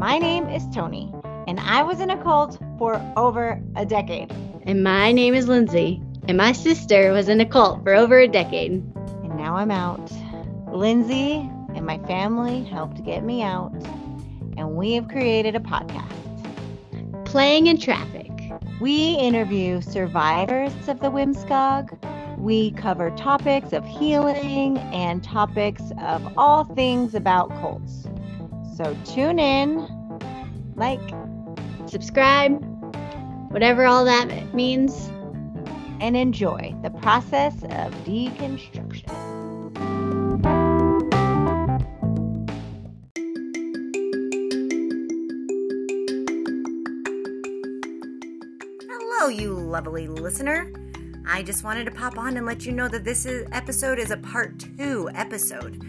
My name is Tony, and I was in a cult for over a decade. And my name is Lindsay, and my sister was in a cult for over a decade. And now I'm out. Lindsay and my family helped get me out, and we have created a podcast. Playing in Traffic. We interview survivors of the Whimsicott. We cover topics of healing and topics of all things about cults. So tune in, like, Subscribe, whatever all that means. and enjoy the process of deconstruction. Hello, you lovely listener. I just wanted to pop on and let you know that this is, episode is a part two episode.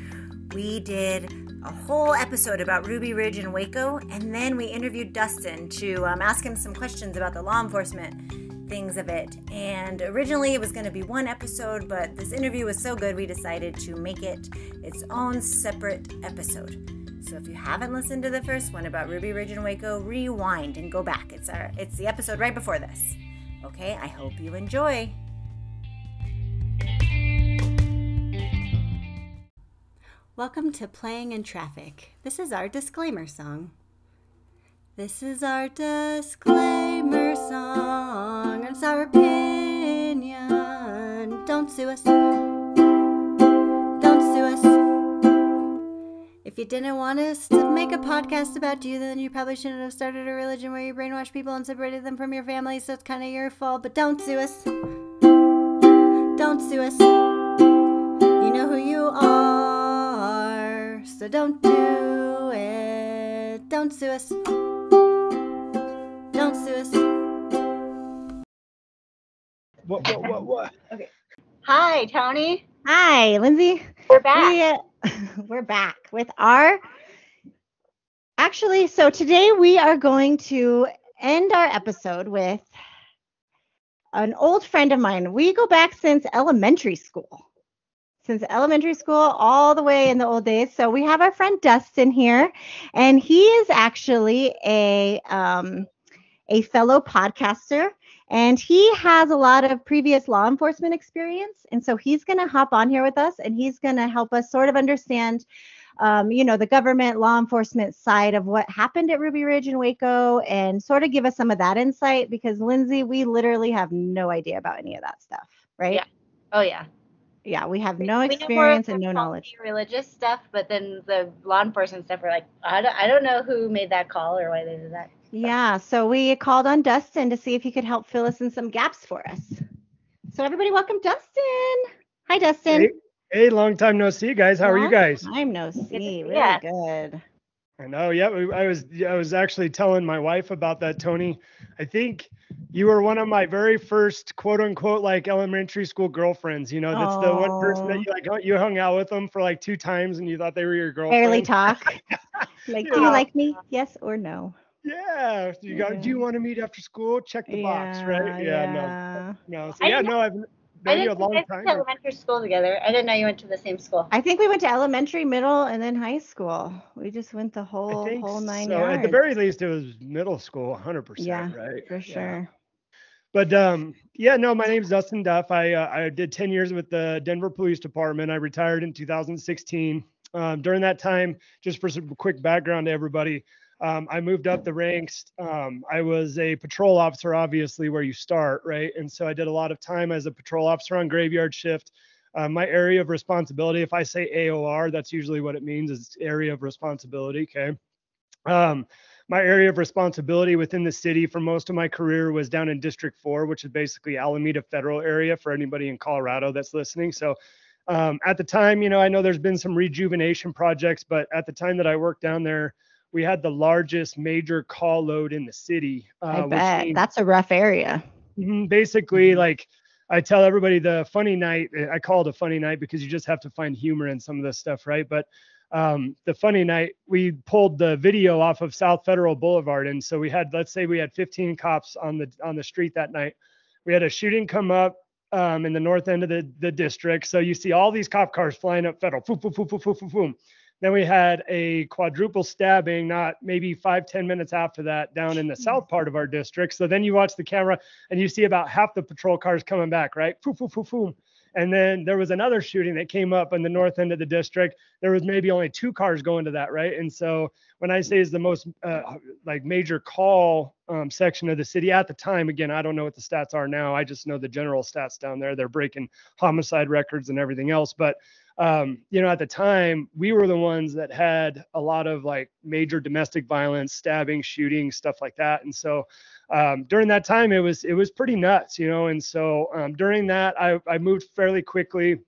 We did a whole episode about Ruby Ridge and Waco, and then we interviewed Dustin to um, ask him some questions about the law enforcement things of it. And originally it was going to be one episode, but this interview was so good we decided to make it its own separate episode. So if you haven't listened to the first one about Ruby Ridge and Waco, rewind and go back. It's our it's the episode right before this. Okay, I hope you enjoy. Welcome to Playing in Traffic. This is our disclaimer song. This is our disclaimer song. It's our opinion. Don't sue us. Don't sue us. If you didn't want us to make a podcast about you, then you probably shouldn't have started a religion where you brainwash people and separated them from your family, so it's kind of your fault. But don't sue us. Don't sue us. You know who you are, so don't do it. Don't sue us. Don't sue us. What, what, what, what? okay. Hi, Tony. Hi, Lindsay. We're back. We, uh, we're back with our. Actually, so today we are going to end our episode with an old friend of mine. We go back since elementary school. Since elementary school, all the way in the old days. So we have our friend Dustin here, and he is actually a um, a fellow podcaster and he has a lot of previous law enforcement experience and so he's going to hop on here with us and he's going to help us sort of understand um, you know the government law enforcement side of what happened at ruby ridge and waco and sort of give us some of that insight because lindsay we literally have no idea about any of that stuff right Yeah. Oh yeah. Yeah we have no We know more experience and no knowledge policy Religious stuff, but then the law enforcement stuff, we're like, I don't, I don't know who made that call or why they did that. yeah so we called on dustin to see if he could help fill us in some gaps for us so everybody welcome dustin hi dustin Hey, hey, long time no see, guys. How are you Long guys? Time no to see. see Really ya. good. I know. Yeah, I was. I was actually telling my wife about that, Tony. I think you were one of my very first quote unquote like elementary school girlfriends. You know, that's the one person that you like. You hung out with them for like two times, and you thought they were your girlfriend. Barely talk. like, do you like me? Yes or no? Yeah. You got. Do you want to meet after school? Check the box, right? Yeah. yeah. No. No. So yeah. No. I've I known you a didn't long think time. went to elementary school together. I didn't know you went to the same school. I think we went to elementary, middle, and then high school. We just went the whole whole nine so. yards. At the very least, it was middle school, 100%. Yeah, right. for Yeah. sure. But um, yeah, no, my name's Dustin Duff. I uh, I did 10 years with the Denver Police Department. I retired in 2016. Um, during that time, just for some quick background to everybody, um, I moved up the ranks. Um, I was a patrol officer, obviously, where you start, right? And so I did a lot of time as a patrol officer on graveyard shift. Uh, my area of responsibility, if I say AOR, that's usually what it means is area of responsibility. Okay. Um, my area of responsibility within the city for most of my career was down in District 4, which is basically Alameda Federal area for anybody in Colorado that's listening. So um, at the time, you know, I know there's been some rejuvenation projects, but at the time that I worked down there, we had the largest major call load in the city. Uh, I bet means- that's a rough area. Mhm, basically like i tell everybody the funny night i call it a funny night because you just have to find humor in some of this stuff right but um, the funny night we pulled the video off of south federal boulevard and so we had let's say we had 15 cops on the on the street that night we had a shooting come up um, in the north end of the, the district so you see all these cop cars flying up federal boom, boom, boom, boom, boom, boom, boom. Then we had a quadruple stabbing, not maybe five, ten minutes after that, down in the south part of our district. So then you watch the camera and you see about half the patrol cars coming back, right? Foo, foo, foo, foo. And then there was another shooting that came up in the north end of the district. There was maybe only two cars going to that, right? And so when I say is the most uh, like major call um, section of the city at the time, again, I don't know what the stats are now. I just know the general stats down there. They're breaking homicide records and everything else. But um, you know, at the time, we were the ones that had a lot of like major domestic violence, stabbing, shooting, stuff like that. And so um, during that time, it was it was pretty nuts, you know. And so um, during that, I, I moved fairly quickly.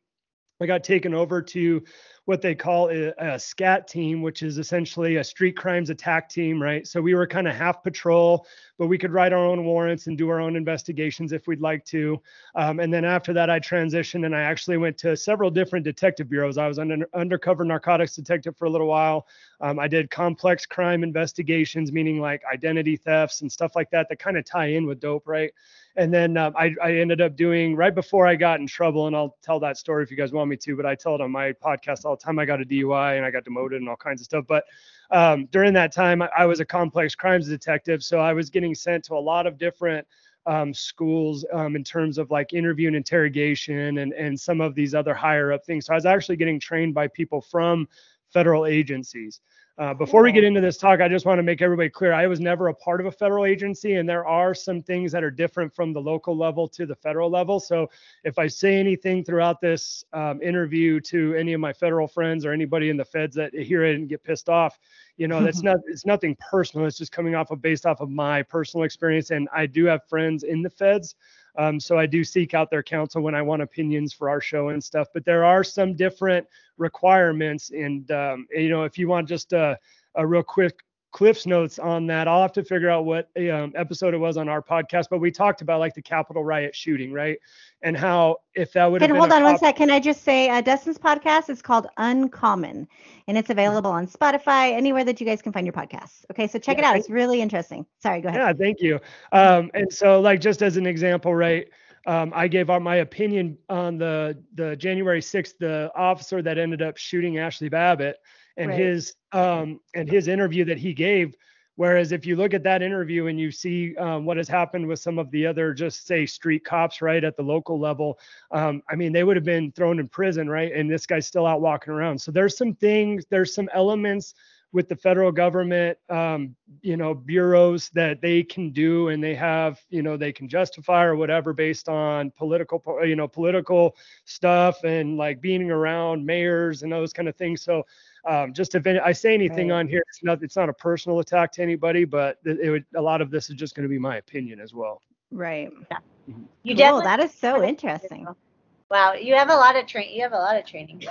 I got taken over to what they call a, a, SCAT team, which is essentially a street crimes attack team, right? So we were kind of half patrol, but we could write our own warrants and do our own investigations if we'd like to. Um, and then after that, I transitioned and I actually went to several different detective bureaus. I was an undercover narcotics detective for a little while. Um, I did complex crime investigations, meaning like identity thefts and stuff like that that kind of tie in with dope, right? And then um, I, I ended up doing right before I got in trouble, and I'll tell that story if you guys want me to, but I tell it on my podcast all the time. I got a DUI and I got demoted and all kinds of stuff. But um, during that time, I, I, was a complex crimes detective, so I was getting sent to a lot of different um, schools um, in terms of like interview and interrogation and and some of these other higher up things. So I was actually getting trained by people from federal agencies. Uh, before we get into this talk, I just want to make everybody clear I was never a part of a federal agency, and there are some things that are different from the local level to the federal level. So if I say anything throughout this um, interview to any of my federal friends or anybody in the feds that hear it and get pissed off, you know, that's not it's nothing personal. It's just coming off of based off of my personal experience. And I do have friends in the feds. Um, so I do seek out their counsel when I want opinions for our show and stuff. But there are some different requirements, and um, you know, if you want just a, a real quick Cliff's notes on that. I'll have to figure out what um, episode it was on our podcast, but we talked about like the Capitol riot shooting, right? And how if that would have hold on one sec. Can I just say uh, Dustin's podcast is called Uncommon, and it's available on Spotify, anywhere that you guys can find your podcasts. Okay, so check yeah, it out. It's really interesting. Sorry, go ahead. Yeah, thank you. Um, and so like just as an example, right? Um, I gave out my opinion on the the January 6th, the officer that ended up shooting Ashli Babbitt and right. his um, and his interview that he gave. Whereas if you look at that interview and you see um, what has happened with some of the other, just say street cops, right at the local level, um, I mean, they would have been thrown in prison, right? And this guy's still out walking around. So there's some things, there's some elements with the federal government, um, you know, bureaus that they can do and they have, you know, they can justify or whatever based on political, you know, political stuff and like being around mayors and those kind of things. So um, just if I say anything on here, it's not it's not a personal attack to anybody, but it would a lot of this is just going to be my opinion as well. Right. Yeah. Mm-hmm. You cool. That is so interesting. Wow, you have a lot of train. You have a lot of training.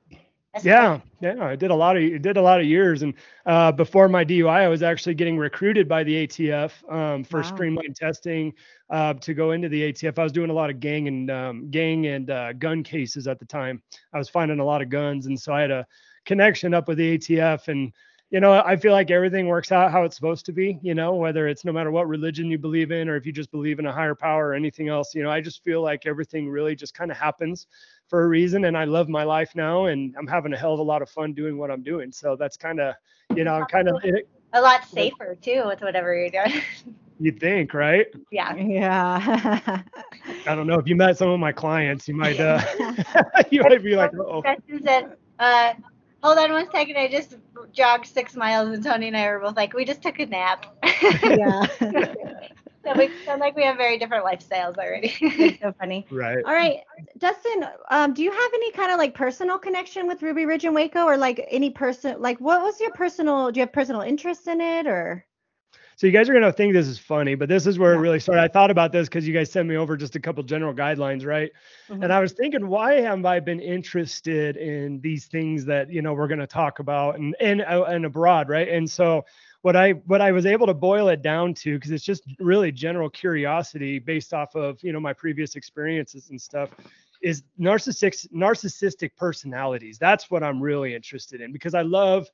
yeah, yeah, I did a lot of did a lot of years, and uh, before my DUI, I was actually getting recruited by the ATF um, for wow. streamline testing uh, to go into the ATF. I was doing a lot of gang and um, gang and uh, gun cases at the time. I was finding a lot of guns, and so I had a connection up with the ATF and you know, I feel like everything works out how it's supposed to be, you know, whether it's no matter what religion you believe in or if you just believe in a higher power or anything else, you know, I just feel like everything really just kind of happens for a reason. And I love my life now and I'm having a hell of a lot of fun doing what I'm doing. So that's kind of, you know, kind of a lot safer too with whatever you're doing. you think, right? Yeah. Yeah. I don't know if you met some of my clients, you might, uh, you might be like, oh. Uh, hold on one second. I just jogged six miles, and Tony and I were both like, we just took a nap. yeah. so we sound like we have very different lifestyles already. so funny. Right. All right, Dustin. Um, do you have any kind of like personal connection with Ruby Ridge and Waco, or like any person? Like, what was your personal? Do you have personal interest in it, or? So you guys are gonna think this is funny, but this is where yeah. it really started. I thought about this because you guys sent me over just a couple general guidelines, right? Mm-hmm. And I was thinking, why have I been interested in these things that you know we're gonna talk about and and uh, and abroad, right? And so what I what I was able to boil it down to, because it's just really general curiosity based off of you know my previous experiences and stuff, is narcissistic narcissistic personalities. That's what I'm really interested in because I love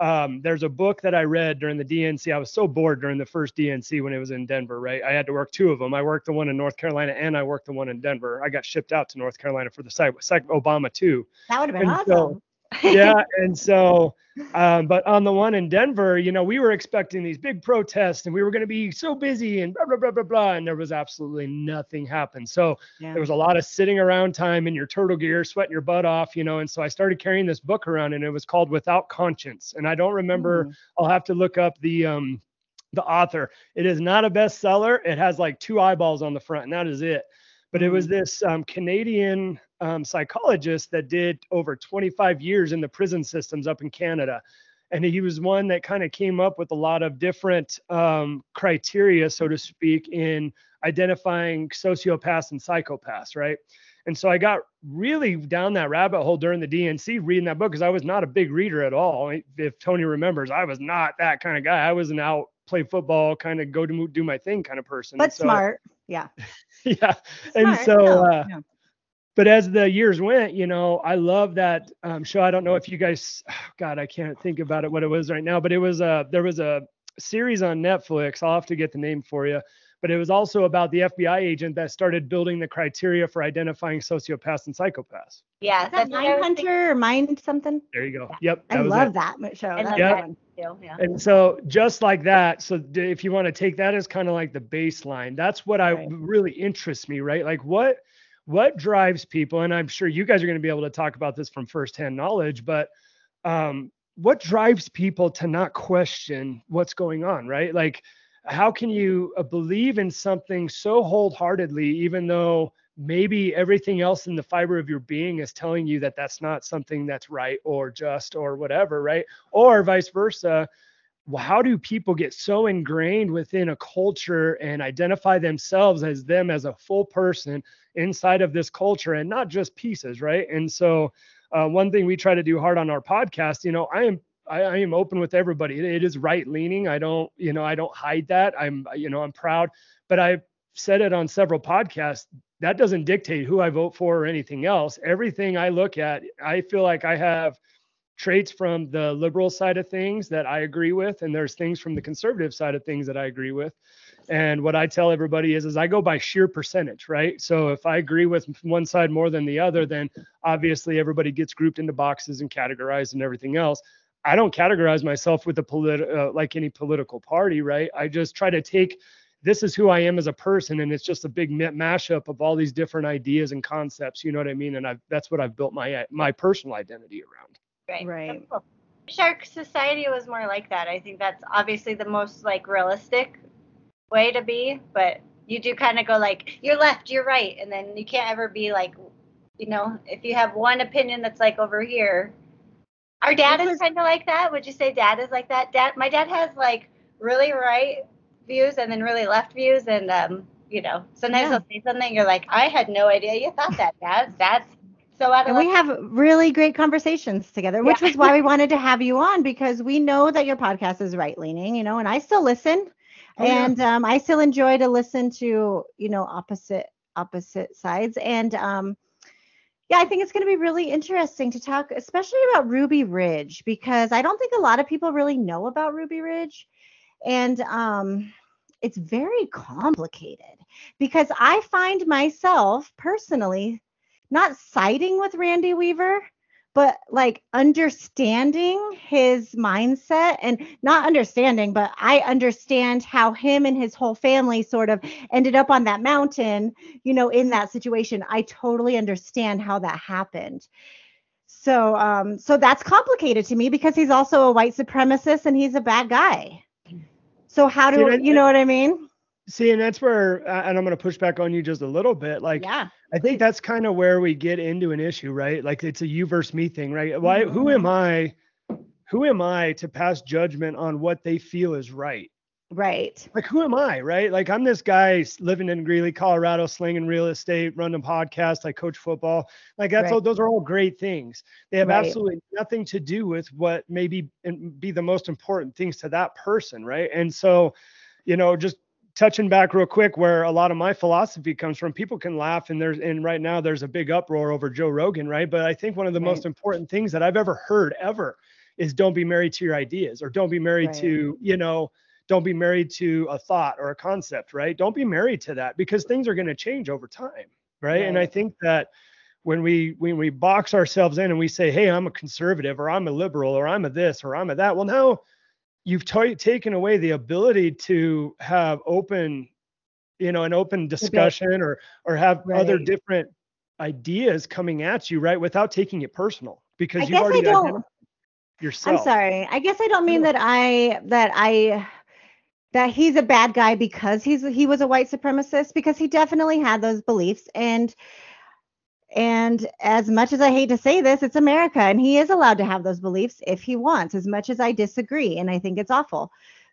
um, there's a book that I read during the DNC. I was so bored during the first DNC when it was in Denver, right? I had to work two of them. I worked the one in North Carolina and I worked the one in Denver. I got shipped out to North Carolina for the site, Obama too. That would have been and awesome. So, yeah, and so, um, but on the one in Denver, you know, we were expecting these big protests, and we were going to be so busy, and blah blah blah blah blah, and there was absolutely nothing happened. So Yeah. there was a lot of sitting around time in your turtle gear, sweating your butt off, you know. And so I started carrying this book around, and it was called Without Conscience, and I don't remember. Mm. I'll have to look up the um the author. It is not a bestseller. It has like two eyeballs on the front, and that is it. But it was this um, Canadian um, psychologist that did over 25 years in the prison systems up in Canada. And he was one that kind of came up with a lot of different um, criteria, so to speak, in identifying sociopaths and psychopaths, right? And so I got really down that rabbit hole during the DNC reading that book because I was not a big reader at all. If Tony remembers, I was not that kind of guy. I was an out play football, kind of go to do my thing kind of person. But So- smart. Yeah. yeah. And so, No, uh, no. But as the years went, you know, I love that um, show. I don't know if you guys, God, I can't think about it what it was right now, but it was a there was a series on Netflix. I'll have to get the name for you. But it was also about the FBI agent that started building the criteria for identifying sociopaths and psychopaths. Yeah, Is that that's what I was thinking Mindhunter or Mind something? There you go. Yep. I was love it. that mo- show. And That's Yeah. a good one. too, Yeah. And so just like that, so if you want to take that as kind of like the baseline, that's what I really interests me, right? Like what what drives people, and I'm sure you guys are going to be able to talk about this from firsthand knowledge, but um, what drives people to not question what's going on, right? Like how can you uh, believe in something so wholeheartedly, even though maybe everything else in the fiber of your being is telling you that that's not something that's right or just or whatever, right? Or vice versa. How do people get so ingrained within a culture and identify themselves as them as a full person inside of this culture and not just pieces, right? And so, uh, one thing we try to do hard on our podcast, you know, I am I, I am open with everybody. It, it is right leaning. I don't, you know, I don't hide that. I'm, you know, I'm proud, but I said it on several podcasts. That doesn't dictate who I vote for or anything else. Everything I look at, I feel like I have traits from the liberal side of things that I agree with, and there's things from the conservative side of things that I agree with. And what I tell everybody is, is I go by sheer percentage, right? So if I agree with one side more than the other, then obviously everybody gets grouped into boxes and categorized and everything else. I don't categorize myself with a polit- uh, like any political party, right? I just try to take this is who I am as a person, and it's just a big mashup of all these different ideas and concepts. You know what I mean? And I've that's what I've built my my personal identity around. Right. Right. Cool. Shark Society was more like that. I think that's obviously the most like realistic way to be, but you do kind of go like you're left, you're right, and then you can't ever be like, you know, if you have one opinion that's like over here. Our dad is is- kind of like that. Would you say dad is like that? Dad, my dad has like really right views and then really left views, and um, you know, sometimes Yeah. he'll say something you're like, I had no idea you thought that, dad. That's so And we have really great conversations together, which Yeah. was why we wanted to have you on because we know that your podcast is right leaning, you know, and I still listen. Oh, yeah. and um, I still enjoy to listen to, you know, opposite opposite sides. And um, yeah, I think it's going to be really interesting to talk, especially about Ruby Ridge, because I don't think a lot of people really know about Ruby Ridge. And um, it's very complicated because I find myself personally not siding with Randy Weaver, but like understanding his mindset and not understanding, but I understand how him and his whole family sort of ended up on that mountain, you know, in that situation. I totally understand how that happened. So um so that's complicated to me because he's also a white supremacist and he's a bad guy. So how do that- you know what I mean? See, and that's where, uh, and I'm going to push back on you just a little bit. Like, yeah. I think that's kind of where we get into an issue, right? Like it's a you versus me thing, right? Why? Who Mm-hmm. am I? Who am I to pass judgment on what they feel is right? Right. Like who am I, right? Like I'm this guy living in Greeley, Colorado, slinging real estate, running a podcast, I coach football. Like that's Right. all. Those are all great things. They have Right. absolutely nothing to do with what maybe and be the most important things to that person, right? And so, you know, just touching back real quick where a lot of my philosophy comes from people can laugh and there's and right now there's a big uproar over joe rogan right but i think one of the most important things that i've ever heard ever is don't be married to your ideas or don't be married Right. to you know don't be married to a thought or a concept right don't be married to that because things are going to change over time right? and i think that when we when we box ourselves in and we say, "Hey, I'm a conservative," or "I'm a liberal," or "I'm a this," or "I'm a that," well, now you've t- taken away the ability to have open, you know, an open discussion or or have Right. other different ideas coming at you, right, without taking it personal because I you've already don't. yourself. I'm sorry. I guess I don't mean that I that I that he's a bad guy because he's he was a white supremacist because he definitely had those beliefs and and as much as I hate to say this, it's America and he is allowed to have those beliefs if he wants, as much as I disagree and I think it's awful.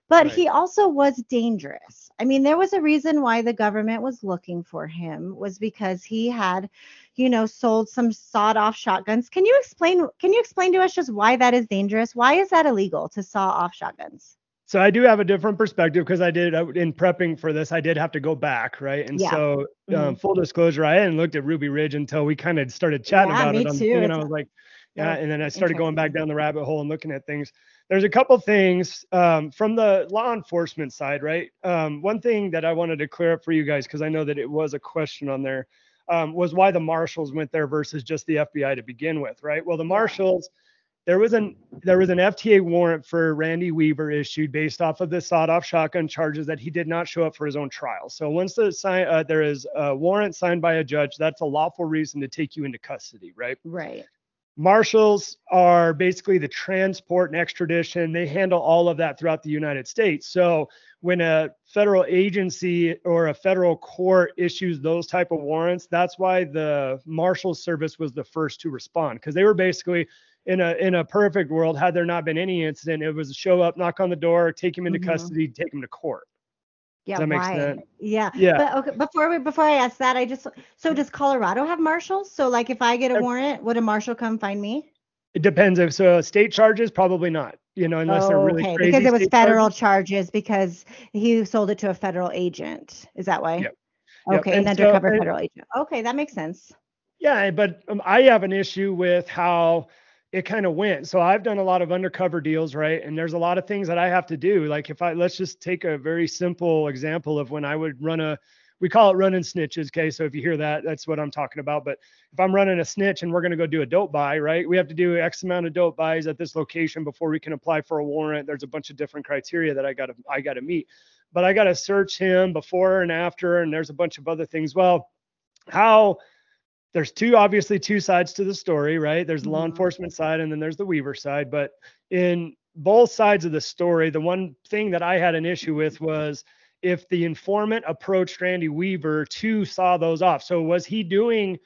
But Right. he also was dangerous. I mean, there was a reason why the government was looking for him was because he had, you know, sold some sawed-off shotguns. Can you explain can you explain to us just why that is dangerous? Why is that illegal to saw off shotguns? So I do have a different perspective because I did uh, in prepping for this, I did have to go back, right? And Yeah. so, Mhm. um, full disclosure, I hadn't looked at Ruby Ridge until we kind of started chatting Yeah, about it the too. I was like, yeah, yeah. And then I started going back down the rabbit hole and looking at things. There's a couple things um, from the law enforcement side, right? Um, one thing that I wanted to clear up for you guys because I know that it was a question on there um, was why the marshals went there versus just the FBI to begin with, right? Well, the marshals there was an there was an FTA warrant for Randy Weaver issued based off of the sawed-off shotgun charges that he did not show up for his own trial. So once the sign uh, there is a warrant signed by a judge, that's a lawful reason to take you into custody, right? Right. Marshals are basically the transport and extradition. They handle all of that throughout the United States. So when a federal agency or a federal court issues those type of warrants, that's why the Marshal Service was the first to respond because they were basically in a in a perfect world, had there not been any incident, it was a show up, knock on the door, take him into Mhm. custody, take him to court. Yeah. that make why? sense? Yeah. Yeah. But okay, before we before I ask that, I just so does Colorado have marshals? So like if I get a warrant, would a marshal come find me? It depends if so state charges, probably not. You know, unless they're really okay, crazy. because it was federal charges. charges because he sold it to a federal agent. Is that why? Yep. Yep, Okay, an and so- undercover and- federal agent. Okay, that makes sense. Yeah, but um, I have an issue with how it kind of went. So I've done a lot of undercover deals, right? And there's a lot of things that I have to do. Like if I let's just take a very simple example of when I would run a we call it running snitches, okay? So if you hear that, that's what I'm talking about. But if I'm running a snitch and we're going to go do a dope buy, right? We have to do X amount of dope buys at this location before we can apply for a warrant. There's a bunch of different criteria that I got to I got to meet. But I got to search him before and after and there's a bunch of other things. Well, how there's two obviously two sides to the story, right? There's the law Mhm. enforcement side and then there's the Weaver side. But in both sides of the story, the one thing that I had an issue with was if the informant approached Randy Weaver to saw those off. So was he doing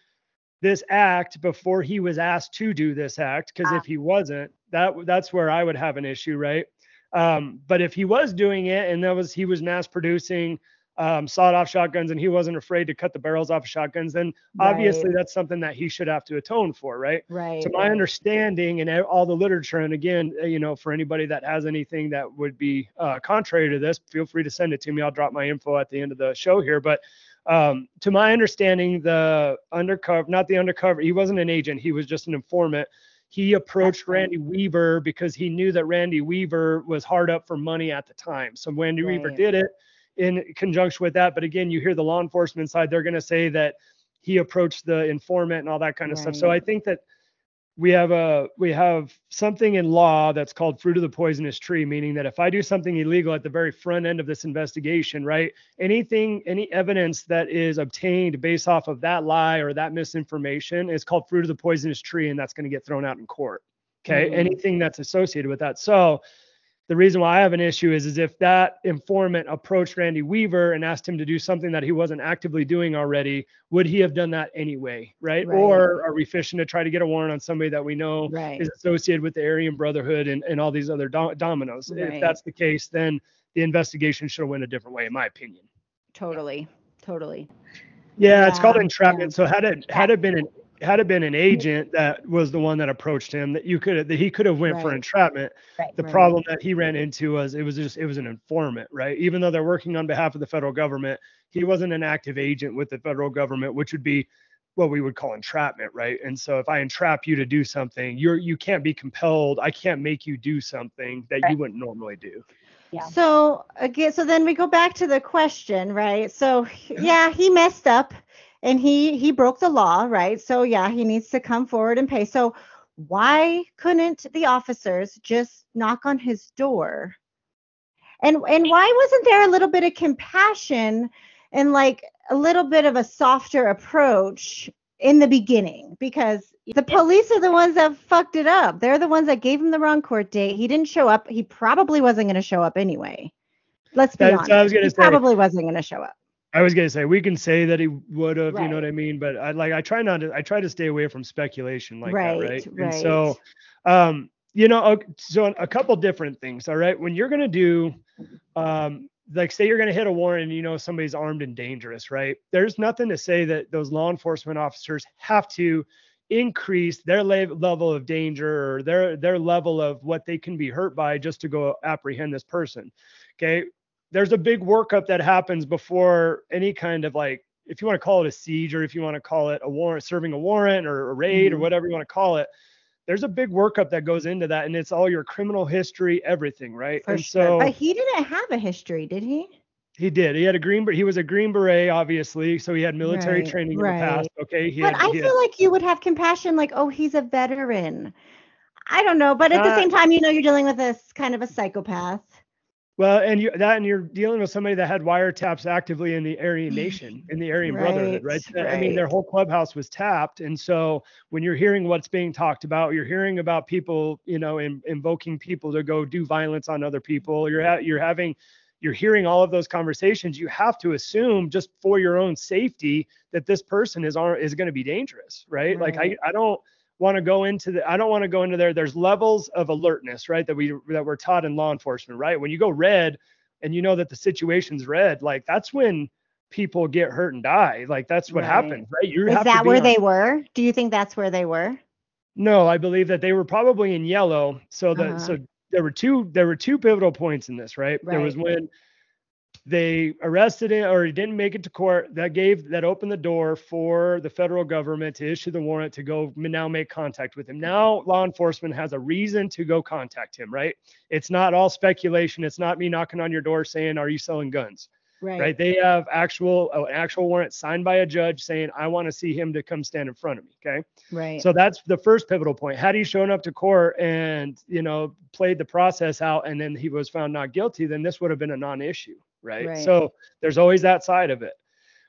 this act before he was asked to do this act? Because if he wasn't, that that's where I would have an issue, right? Um, but if he was doing it and that was he was mass producing um, sawed off shotguns and he wasn't afraid to cut the barrels off of shotguns, then obviously Right. that's something that he should have to atone for, right? Right. to my right. understanding and all the literature and again uh, you know for anybody that has anything that would be uh, contrary to this feel free to send it to me i'll drop my info at the end of the show here but um, to my understanding the undercover not the undercover he wasn't an agent he was just an informant he approached right. randy weaver because he knew that randy weaver was hard up for money at the time so randy weaver did it in conjunction with that but again you hear the law enforcement side they're going to say that he approached the informant and all that kind of stuff. So I think that we have a we have something in law that's called fruit of the poisonous tree, meaning that if I do something illegal at the very front end of this investigation, right? Anything, any evidence that is obtained based off of that lie or that misinformation is called fruit of the poisonous tree, and that's going to get thrown out in court. Okay. Mhm. Anything that's associated with that. So the reason why I have an issue is, is if that informant approached Randy Weaver and asked him to do something that he wasn't actively doing already, would he have done that anyway? Right. Right. Or are we fishing to try to get a warrant on somebody that we know Right. is associated with the Aryan Brotherhood and, and all these other do- dominoes? Right. If that's the case, then the investigation should have went a different way, in my opinion. Totally. Totally. Yeah, it's called um, entrapment. yeah. So had it had it been an had it been an agent that was the one that approached him, that you could have that he could have went for entrapment. Right. The Right. problem that he ran into was it was just it was an informant, right? Even though they're working on behalf of the federal government, he wasn't an active agent with the federal government, which would be what we would call entrapment, right? And so if I entrap you to do something, you're you can't be compelled. I can't make you do something that you wouldn't normally do. Yeah. So again, so then we go back to the question, right? So yeah, he messed up, and he he broke the law, right? So yeah, he needs to come forward and pay. So why couldn't the officers just knock on his door? And and why wasn't there a little bit of compassion and like a little bit of a softer approach in the beginning? Because the police are the ones that fucked it up. They're the ones that gave him the wrong court date. He didn't show up. He probably wasn't going to show up anyway. Let's be That's honest. I was gonna he say. probably wasn't going to show up. I was gonna say we can say that he would have, you know what I mean, but I like I try not to I try to stay away from speculation like Right, that, right? right. And so um you know so a couple different things, all right? When you're gonna do um like say you're gonna hit a warrant and you know somebody's armed and dangerous, right? There's nothing to say that those law enforcement officers have to increase their le- level of danger or their their level of what they can be hurt by just to go apprehend this person. Okay, there's a big workup that happens before any kind of like if you want to call it a siege or if you want to call it a warrant serving a warrant or a raid or Mhm. whatever you want to call it there's a big workup that goes into that and it's all your criminal history everything right For and sure. so But he didn't have a history, did he? he did he had a green he was a green beret obviously so he had military Right, training in the past okay he But had, I feel had- like you would have compassion, like, oh, he's a veteran. I don't know, but at the Uh, same time, you know, you're dealing with this kind of a psychopath. Well and you that and you're dealing with somebody that had wiretaps actively in the aryan nation in the aryan brotherhood right? Right, i mean their whole clubhouse was tapped. And so when you're hearing what's being talked about you're hearing about people you know in, invoking people to go do violence on other people. You're ha- you're having you're hearing all of those conversations. You have to assume just for your own safety that this person is ar- is going to be dangerous right, like i i don't want to go into the i don't want to go into there there's levels of alertness right that we that we're taught in law enforcement right when you go red and you know that the situation's red like that's when people get hurt and die like that's what Right. happens right you Is that where on- they were? Do you think that's where they were? no i believe that they were probably in yellow so that Uh-huh. so there were two there were two pivotal points in this right, there was Right. when they arrested him or he didn't make it to court that gave that opened the door for the federal government to issue the warrant to go now make contact with him. Now law enforcement has a reason to go contact him right? It's not all speculation. It's not me knocking on your door saying are you selling guns? Right. They have actual uh, an actual warrant signed by a judge saying i want to see him to come stand in front of me okay? Right. so that's the first pivotal point. Had he shown up to court and you know played the process out, and then he was found not guilty, then this would have been a non-issue, right? Right. So there's always that side of it.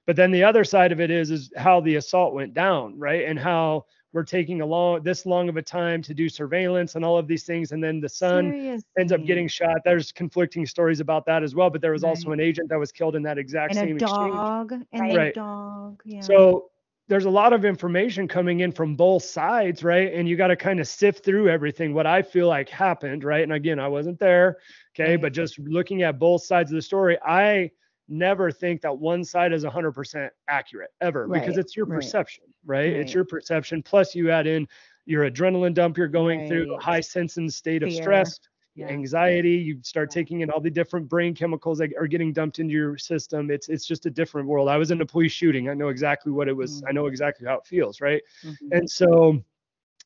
But then the other side of it is is how the assault went down, right? And how we're taking a long this long of a time to do surveillance and all of these things, and then the son ends up getting shot. There's conflicting stories about that as well. But there was also an agent that was killed in that exact and same a exchange. dog and Right. the Right. dog. Yeah. So there's a lot of information coming in from both sides, right? And you got to kind of sift through everything. What I feel like happened, right? And again, I wasn't there, okay, mm-hmm. but just looking at both sides of the story, I never think that one side is 100% accurate ever because it's your right, perception, right? It's your perception. Plus, you add in your adrenaline dump you're going through, Right. high sense state of stress, Yeah. anxiety you start taking in all the different brain chemicals that are getting dumped into your system. It's it's just a different world. I was in a police shooting. I know exactly what it was. I know exactly how it feels right? Mhm. and so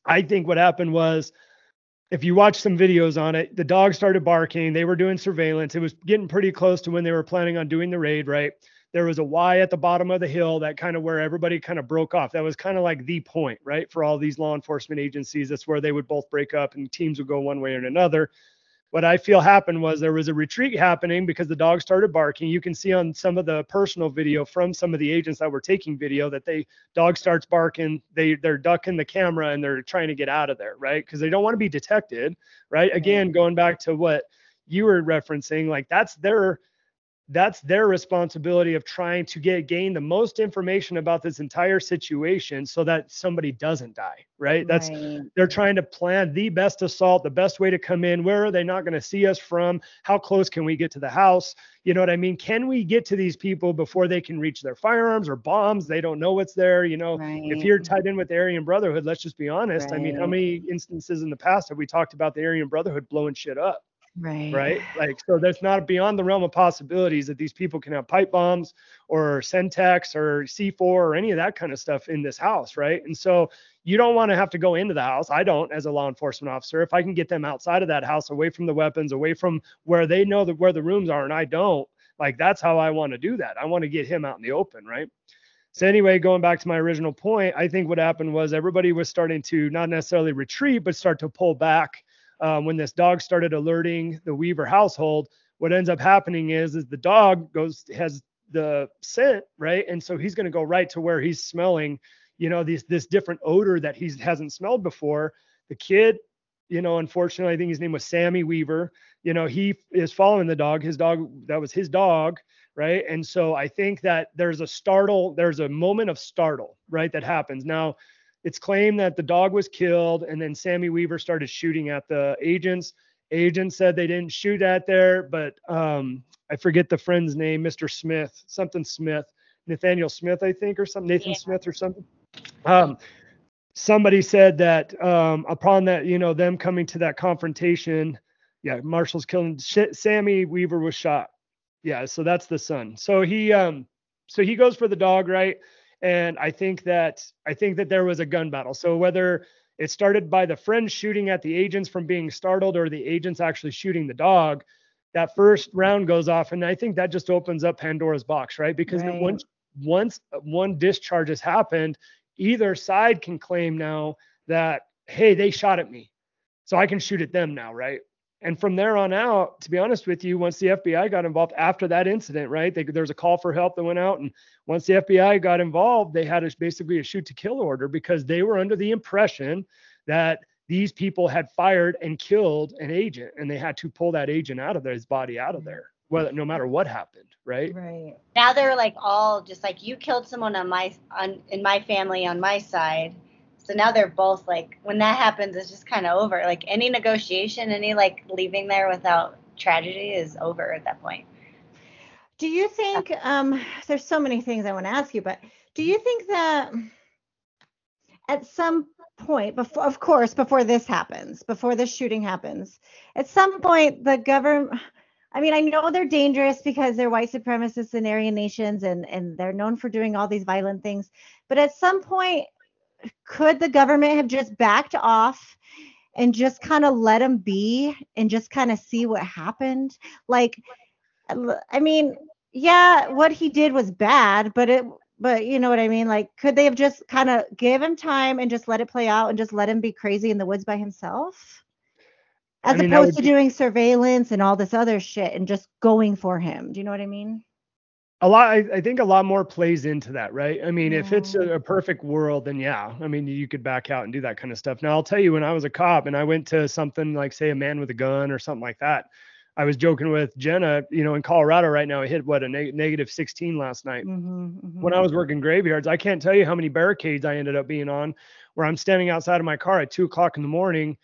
i think what happened was if you watch some videos on it the dog started barking. They were doing surveillance. It was getting pretty close to when they were planning on doing the raid right? There was a y at the bottom of the hill that kind of where everybody kind of broke off. That was kind of like the point right for all these law enforcement agencies. That's where they would both break up and teams would go one way or another what I feel happened was there was a retreat happening because the dog started barking. You can see on some of the personal video from some of the agents that were taking video that they dog starts barking, they they're ducking the camera and they're trying to get out of there, right? Because they don't want to be detected, right? Mm-hmm. Again, going back to what you were referencing, like that's their that's their responsibility of trying to get gain the most information about this entire situation so that somebody doesn't die, right? That's Right. they're trying to plan the best assault, the best way to come in. Where are they not going to see us from? How close can we get to the house? You know what I mean? Can we get to these people before they can reach their firearms or bombs? They don't know what's there. You know, right. if you're tied in with the Aryan Brotherhood, let's just be honest. I mean, how many instances in the past have we talked about the Aryan Brotherhood blowing shit up? Right. right? Like, so that's not beyond the realm of possibilities that these people can have pipe bombs or Semtex or C4 or any of that kind of stuff in this house, right? And so you don't want to have to go into the house. I don't, as a law enforcement officer. If I can get them outside of that house, away from the weapons, away from where they know that where the rooms are, and I don't, like that's how I want to do that. I want to get him out in the open, right? So anyway, going back to my original point, I think what happened was everybody was starting to not necessarily retreat, but start to pull back. Um, when this dog started alerting the Weaver household, what ends up happening is is the dog goes has the scent right, and so he's going to go right to where he's smelling, you know, this this different odor that he hasn't smelled before. The kid, you know, unfortunately, I think his name was Sammy Weaver. You know, he is following the dog. His dog that was his dog right? And so I think that there's a startle, there's a moment of startle, right, that happens. Now, it's claimed that the dog was killed, and then Sammy Weaver started shooting at the agents. Agents said they didn't shoot at there, but um, I forget the friend's name, Mr. Smith, something Smith, Nathaniel Smith, I think, or something, Nathan yeah. Smith or something. Um, somebody said that um, upon that, you know, them coming to that confrontation, yeah, Marshall's killing. Sammy Weaver was shot yeah, so that's the son. So he um so he goes for the dog, right? And I think that I think that there was a gun battle. So whether it started by the friends shooting at the agents from being startled or the agents actually shooting the dog, that first round goes off and I think that just opens up Pandora's box, right? Because right. once once one discharge has happened, either side can claim now that hey, they shot at me. So I can shoot at them now, right? And from there on out, to be honest with you, once the FBI got involved after that incident, right? They, there was a call for help that went out, and once the FBI got involved, they had a, basically a shoot to kill order because they were under the impression that these people had fired and killed an agent, and they had to pull that agent out of there, his body out of mm-hmm. there, whether no matter what happened, right? Right. Now they're like all just like you killed someone on my on in my family on my side so now they're both like, when that happens, it's just kind of over. Like any negotiation, any like leaving there without tragedy is over at that point. Do you think, um, there's so many things I want to ask you, but do you think that at some point before of course before this happens before this shooting happens at some point the government i mean i know they're dangerous because they're white supremacists and aryan nations and and they're known for doing all these violent things but at some point could the government have just backed off and just kind of let him be and just kind of see what happened? Like, I mean, yeah, what he did was bad, but it, but you know what I mean? Like, could they have just kind of give him time and just let it play out and just let him be crazy in the woods by himself? As I mean, opposed to doing surveillance and all this other shit and just going for him. Do you know what I mean? A lot I, I, think a lot more plays into that right i mean yeah. if it's a, a, perfect world then yeah i mean you could back out and do that kind of stuff now i'll tell you when i was a cop and i went to something like say a man with a gun or something like that i was joking with jenna you know in colorado right now it hit what a neg- negative 16 last night mm-hmm, mm-hmm. when i was working graveyards i can't tell you how many barricades i ended up being on where i'm standing outside of my car at two o'clock in the morning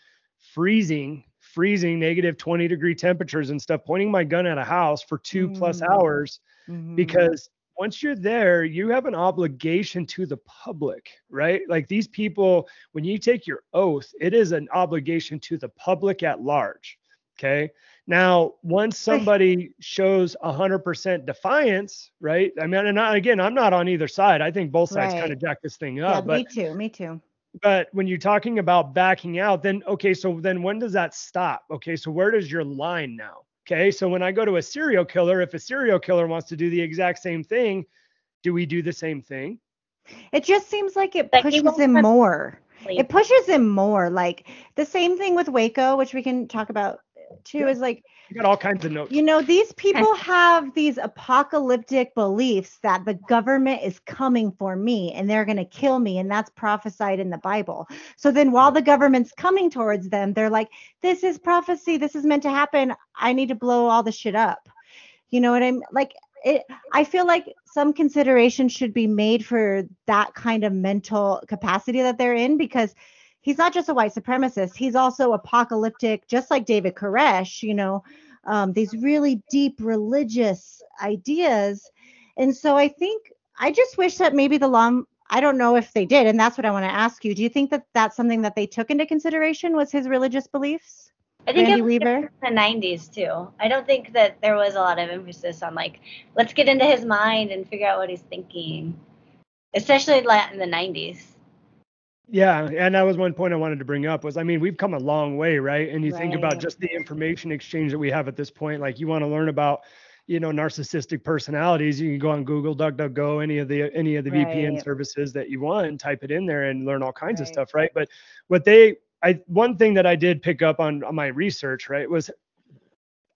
freezing freezing negative 20 degree temperatures and stuff pointing my gun at a house for 2 mm-hmm. plus hours mm-hmm. because once you're there, you have an obligation to the public, right? Like these people, when you take your oath, it is an obligation to the public at large. Okay. Now, once somebody shows 100% defiance, right? I mean, and I, again, I'm not on either side. I think both sides right. kind of jack this thing up. Yeah, but, me too. Me too. But when you're talking about backing out, then okay, so then when does that stop? Okay, so where does your line now? Okay, so when I go to a serial killer, if a serial killer wants to do the exact same thing, do we do the same thing? It just seems like it like pushes him more. It pushes him more. Like the same thing with Waco, which we can talk about too, yeah. is like you got all kinds of notes. You know, these people have these apocalyptic beliefs that the government is coming for me and they're going to kill me. And that's prophesied in the Bible. So then while the government's coming towards them, they're like, this is prophecy. This is meant to happen. I need to blow all the shit up. You know what I'm like? It, I feel like some consideration should be made for that kind of mental capacity that they're in because he's not just a white supremacist, he's also apocalyptic, just like David Koresh, you know, um, these really deep religious ideas. And so I think I just wish that maybe the law, I don't know if they did, and that's what I want to ask you. Do you think that that's something that they took into consideration was his religious beliefs? I think Randy it was Weaver? the 90s too. I don't think that there was a lot of emphasis on like, let's get into his mind and figure out what he's thinking, especially in the 90s. Yeah, and that was one point I wanted to bring up was I mean, we've come a long way, right? And you right. think about just the information exchange that we have at this point, like you want to learn about you know narcissistic personalities you can go on google duckduckgo any of the any of the vpn services that you want and type it in there and learn all kinds of stuff right? But what they i one thing that i did pick up on, on my research right was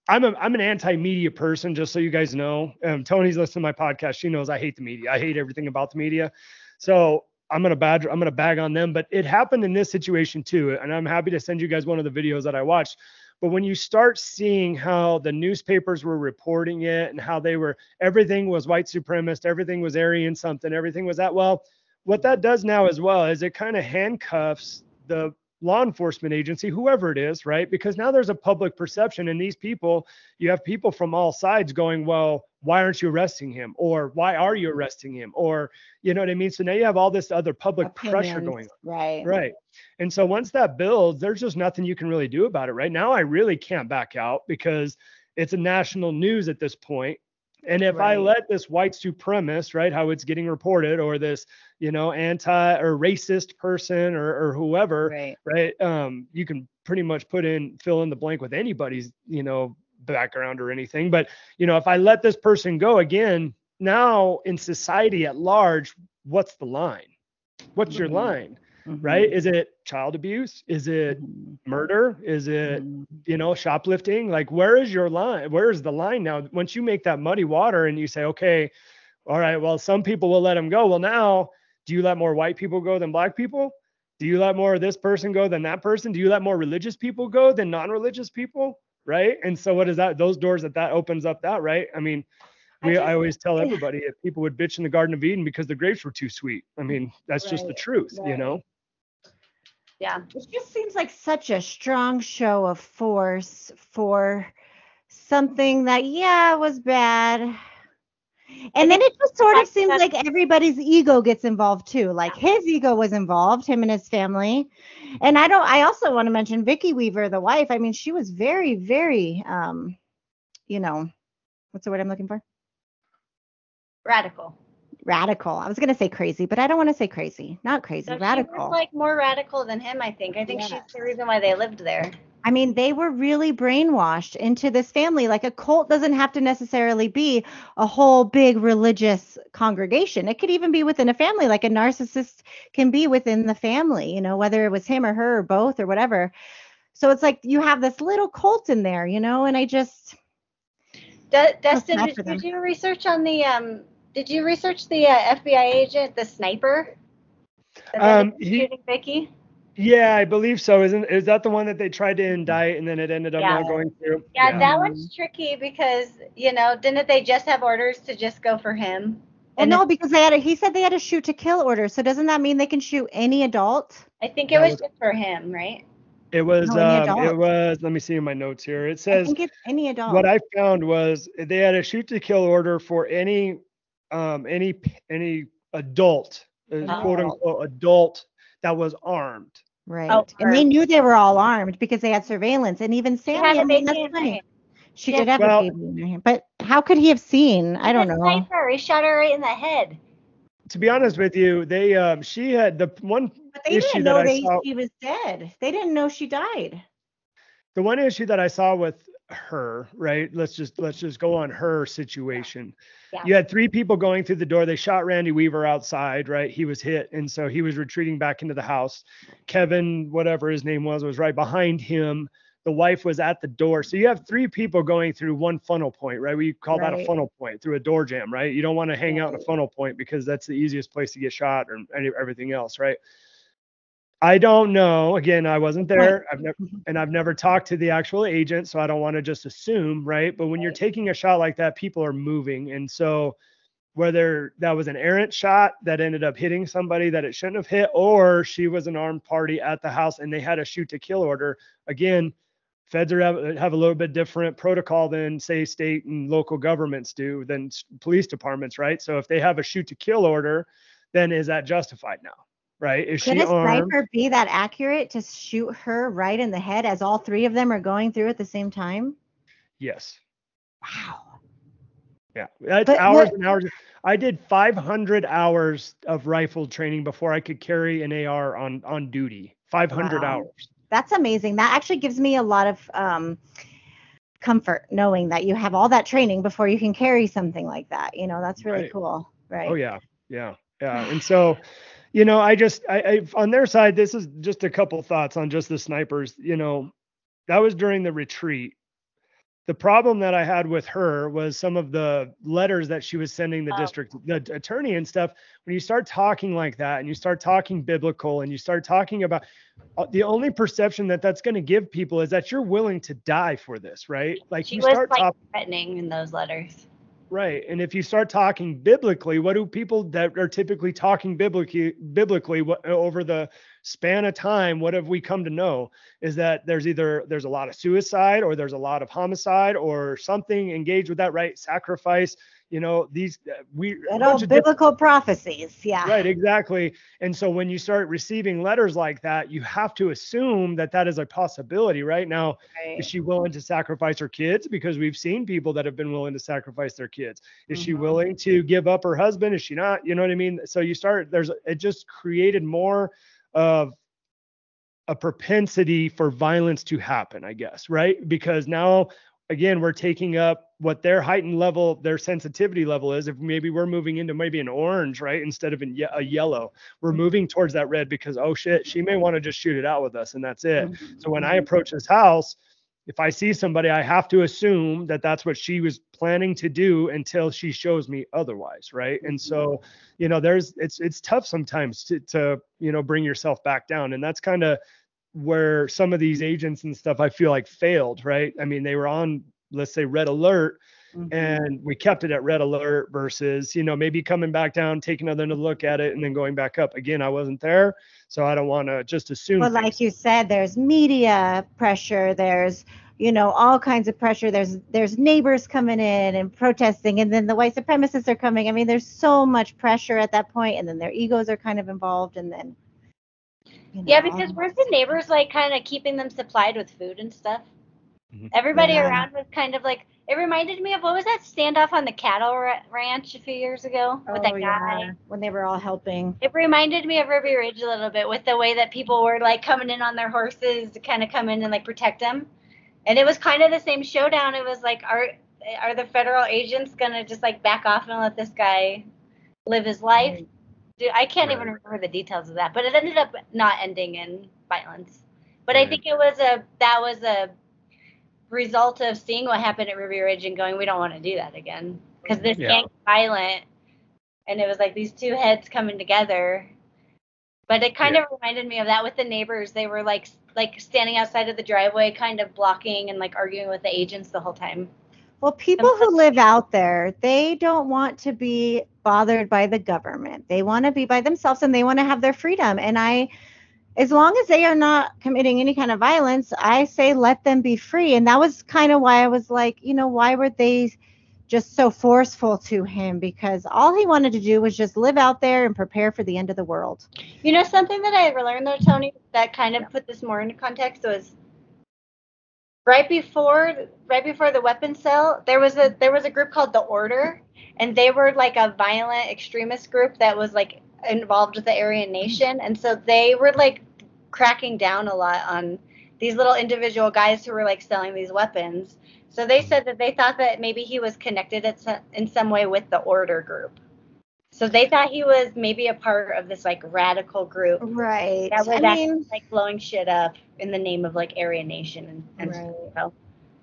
i'm a, i'm an anti-media person just so you guys know. Um, tony's listening to my podcast. She knows i hate the media. I hate everything about the media. So i'm gonna bad i'm gonna bag on them but it happened in this situation too and i'm happy to send you guys one of the videos that i watched but when you start seeing how the newspapers were reporting it and how they were, everything was white supremacist, everything was Aryan something, everything was that. Well, what that does now as well is it kind of handcuffs the law enforcement agency, whoever it is, right? Because now there's a public perception, and these people, you have people from all sides going, well, why aren't you arresting him? Or why are you arresting him? Or, you know what I mean? So now you have all this other public pressure going on. Right. Right. And so once that builds, there's just nothing you can really do about it. Right now, I really can't back out because it's a national news at this point. And if I let this white supremacist, right, how it's getting reported, or this, you know, anti or racist person or, or whoever, Right. right, um, you can pretty much put in fill in the blank with anybody's, you know, background or anything. But you know, if I let this person go again, now in society at large, what's the line? What's your Mhm. line? Mhm. right? Is it child abuse? Is it Mhm. murder? Is it, Mhm. you know, shoplifting? Like, where is your line? Where is the line now? Once you make that muddy water and you say, okay, all right, well, some people will let them go. Well, now, do you let more white people go than black people? Do you let more of this person go than that person? Do you let more religious people go than non-religious people? Right. And so what is that? Those doors that that opens up that, right? I mean, I we, I, just- always tell everybody if people would bitch in the Garden of Eden because the grapes were too sweet. I mean, that's just the Right, truth, you know? Yeah. It just seems like such a strong show of force for something that, yeah, was bad. And then it just sort of seems like everybody's ego gets involved too. Like his ego was involved, him and his family. And I don't I also want to mention Vicki Weaver, the wife. I mean, she was very, very um, you know, what's the word I'm looking for? Radical. Radical. I was gonna say crazy, but I don't want to say crazy. Not crazy, So she radical. was like more radical than him, I think. I think she's the reason why they lived there. I mean, they were really brainwashed into this family. Like a cult doesn't have to necessarily be a whole big religious congregation. It could even be within a family, like a narcissist can be within the family, you know, whether it was him or her or both or whatever. So it's like you have this little cult in there, you know, and I just, Du- Dustin, bad did you research on the um? Did you research the uh, FBI agent, the sniper? that Um, up he- shooting Vicki. Yeah, I believe so. Isn't is that the one that they tried to indict and then it ended up Yeah. not going through? Yeah, that Mhm. one's tricky because you know, didn't they just have orders to just go for him? well, And no, because they had a, he said they had a shoot to kill order. So doesn't that mean they can shoot any adult? I think it was, was- just for him, right? It was No, um, it was let me see in my notes here. It I says think it's any adult. what I found was they had a shoot to kill order for any um any any adult uh, quote unquote adult that was armed. Right. Oh, and they knew they were all armed because they had surveillance. And even She Sammy, had I a mean, baby that's in her fine. She Yeah. did have Well- a baby in her hand. But how could he have seen? I don't know. Sniper, he shot her right in the head. To be honest with you, they um she had the one But they issue didn't that know I they, saw she was dead. They didn't know she died. the one issue that I saw with her, right? Let's just let's just go on her situation. Yeah. You had three people going through the door. They shot Randy Weaver outside, right? He was hit, and so he was retreating back into the house. Kevin, whatever his name was, was right behind him. The wife was at the door. So you have three people going through one funnel point, right? We call that a funnel point through a door jam, right? You don't want to hang out in a funnel point because that's the easiest place to get shot or any, everything else, right? I don't know. Again, I wasn't there. I've never mm-hmm. and I've never talked to the actual agent, so I don't want to just assume, right? But when you're taking a shot like that, people are moving, and so whether that was an errant shot that ended up hitting somebody that it shouldn't have hit, or she was an armed party at the house and they had a shoot to kill order. Again, feds are have, have a little bit different protocol than say state and local governments do than police departments, right? So if they have a shoot to kill order, then is that justified now? Right? Is Could she a armed? sniper be that accurate to shoot her right in the head as all three of them are going through at the same time? Yes. Wow. Yeah, that's But hours what- and hours. I did 500 hours of rifle training before I could carry an AR on on duty. 500 Wow. hours. That's amazing. That actually gives me a lot of um comfort knowing that you have all that training before you can carry something like that. You know, that's really Right. cool. Right. Oh yeah, yeah, yeah. And so, you know, I just, I, I, on their side, this is just a couple thoughts on just the snipers. You know, that was during the retreat. The problem that I had with her was some of the letters that she was sending the Oh. district, the attorney and stuff. When you start talking like that and you start talking biblical and you start talking about uh, the only perception that that's going to give people is that you're willing to die for this, right? Like She you was start like threatening in those letters. Right. And if you start talking biblically, what do people that are typically talking biblically biblically what, uh, over the span of time, what have we come to know is that there's either there's a lot of suicide or there's a lot of homicide or something engaged with that right sacrifice, you know, these uh, we all biblical prophecies. Yeah. Right, exactly. And so when you start receiving letters like that, you have to assume that that is a possibility, right? Now, Right. is she willing to sacrifice her kids? Because we've seen people that have been willing to sacrifice their kids. Is she Mhm. willing to give up her husband? Is she not? You know what I mean? So you start there's it just created more of a propensity for violence to happen, I guess, right? Because now again, we're taking up what their heightened level, their sensitivity level is. If maybe we're moving into maybe an orange, right, instead of in ye- a yellow, we're mm-hmm. moving towards that red because oh shit, she may want to just shoot it out with us, and that's it. Mm-hmm. So when I mm-hmm. approach this house, if I see somebody, I have to assume that that's what she was planning to do until she shows me otherwise, right? And so, you know, there's it's it's tough sometimes to to you know bring yourself back down, and that's kind of where some of these agents and stuff I feel like failed, right? I mean, they were on let's say red alert Mhm. and we kept it at red alert versus you know maybe coming back down taking another look at it and then going back up again i wasn't there so i don't want to just assume things. like you said, there's media pressure. There's you know all kinds of pressure. There's there's neighbors coming in and protesting, and then the white supremacists are coming. I mean, there's so much pressure at that point, and then their egos are kind of involved, and then. You Yeah, because weren't the neighbors like kind of keeping them supplied with food and stuff? Mhm. Everybody Yeah. around was kind of like it reminded me of what was that standoff on the cattle ra- ranch a few years ago with that Oh, guy. yeah, when they were all helping. It reminded me of Ruby Ridge a little bit with the way that people were like coming in on their horses to kind of come in and like protect them. And it was kind of the same showdown. It was like, are are the federal agents gonna just like back off and let this guy live his life? Dude, I can't even remember the details of that, but it ended up not ending in violence. But I think it was a that was a result of seeing what happened at Ruby Ridge and going, we don't want to do that again because this Yeah. can't get violent. And it was like these two heads coming together. But it kind Yeah. of reminded me of that with the neighbors. They were like like standing outside of the driveway, kind of blocking and like arguing with the agents the whole time. Well, people who live out there, they don't want to be bothered by the government. They want to be by themselves and they want to have their freedom. And I, as long as they are not committing any kind of violence, I say let them be free. And that was kind of why I was like, you know, why were they just so forceful to him? Because all he wanted to do was just live out there and prepare for the end of the world. You know something that I learned though, Tony, that kind of put this more into context was right before right before the weapon sale, there was a there was a group called the Order, and they were like a violent extremist group that was like involved with the Aryan Nation, and so they were like cracking down a lot on these little individual guys who were like selling these weapons. So they said that they thought that maybe he was connected in some way with the Order group. So they thought he was maybe a part of this like radical group Right. that was I mean, like blowing shit up in the name of like Aryan Nation and, and Right. so.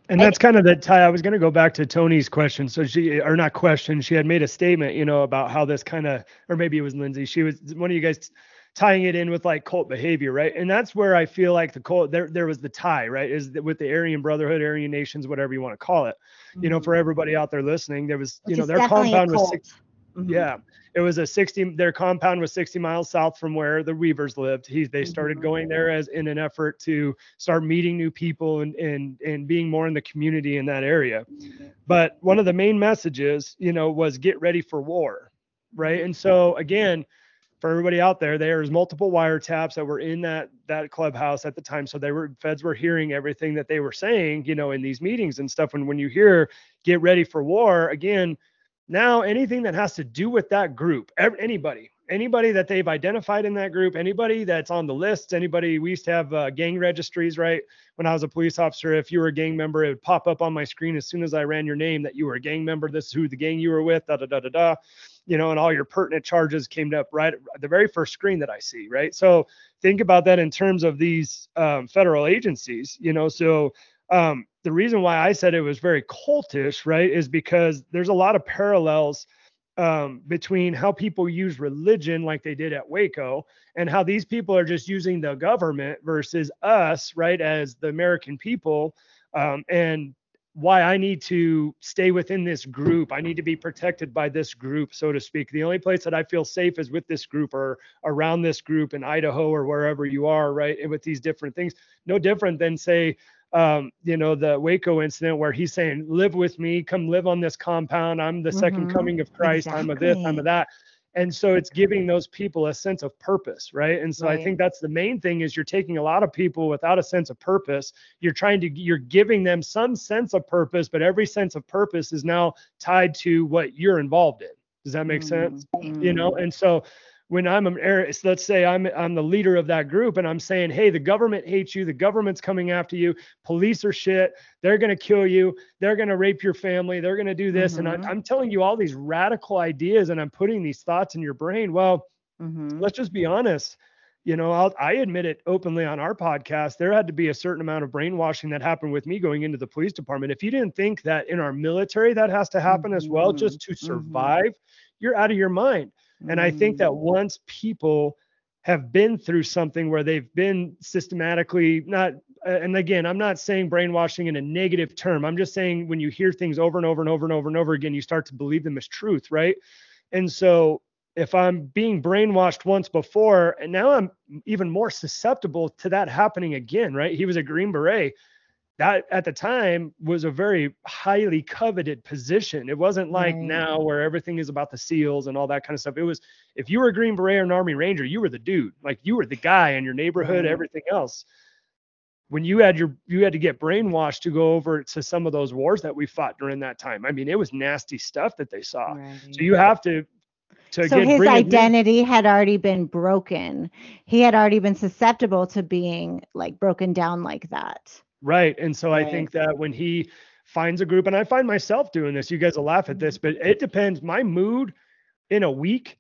And that's kind of the tie. I was going to go back to Tony's question. So she, or not question, she had made a statement, you know, about how this kind of, or maybe it was Lindsay. She was one of you guys tying it in with like cult behavior, right? And that's where I feel like the cult there there was the tie, right? Is that with the Aryan Brotherhood, Aryan Nations, whatever you want to call it. You know, for everybody out there listening, there was, you know, their compound was six, Mhm. yeah, it was a 60. Their compound was 60 miles south from where the Weavers lived. He they started going there as in an effort to start meeting new people and and and being more in the community in that area. But one of the main messages, you know, was get ready for war, right? And so again, for everybody out there, there's multiple wiretaps that were in that that clubhouse at the time. So they were feds were hearing everything that they were saying, you know, in these meetings and stuff. And when you hear get ready for war, again, now anything that has to do with that group, anybody, anybody that they've identified in that group, anybody that's on the list, anybody we used to have uh, gang registries, right? When I was a police officer, if you were a gang member, it would pop up on my screen as soon as I ran your name that you were a gang member. This is who the gang you were with, da da da da da. You know, and all your pertinent charges came up right the very first screen that I see, right? So think about that in terms of these um, federal agencies, you know. So um, the reason why I said it was very cultish, right, is because there's a lot of parallels um, between how people use religion, like they did at Waco, and how these people are just using the government versus us, right, as the American people, um, and why I need to stay within this group. I need to be protected by this group, so to speak. The only place that I feel safe is with this group or around this group in Idaho or wherever you are, right? And with these different things, no different than say um, you know, the Waco incident where he's saying, live with me, come live on this compound. I'm the 2nd Mhm. coming of Christ. I'm of this, I'm Exactly. of that. And so it's giving those people a sense of purpose, right? And so I think that's the main thing is you're taking a lot of people without a sense of purpose. You're trying to you're giving them some sense of purpose, but every sense of purpose is now tied to what you're involved in. Does that make sense? Mm, you know and so when i'm an so let's say i'm i'm the leader of that group and i'm saying hey the government hates you the government's coming after you police are shit they're going to kill you they're going to rape your family they're going to do this. And Mhm. I, i'm telling you all these radical ideas and i'm putting these thoughts in your brain. Well mhm. let's just be honest. You know I'll, i admit it openly on our podcast. There had to be a certain amount of brainwashing that happened with me going into the police department. If you didn't think that in our military that has to happen as well Mhm, just to mhm. survive you're out of your mind and I think that Mm. once people have been through something where they've been systematically not, and again, I'm not saying brainwashing in a negative term. I'm just saying when you hear things over and over and over and over and over again, you start to believe them as truth, right? And so if I'm being brainwashed once before, and now I'm even more susceptible to that happening again, right? He was a Green Beret that at the time was a very highly coveted position. It wasn't like Right. now where everything is about the SEALs and all that kind of stuff. It was if you were a Green Beret or an Army Ranger, you were the dude. Like you were the guy in your neighborhood, Right. everything else. When you had your you had to get brainwashed to go over to some of those wars that we fought during that time. I mean, it was nasty stuff that they saw. Right. So you have to to so get his identity had already been broken. He had already been susceptible to being like broken down like that. Right. And so I think that when he finds a group, and I find myself doing this, you guys will laugh at this, but it depends. My mood in a week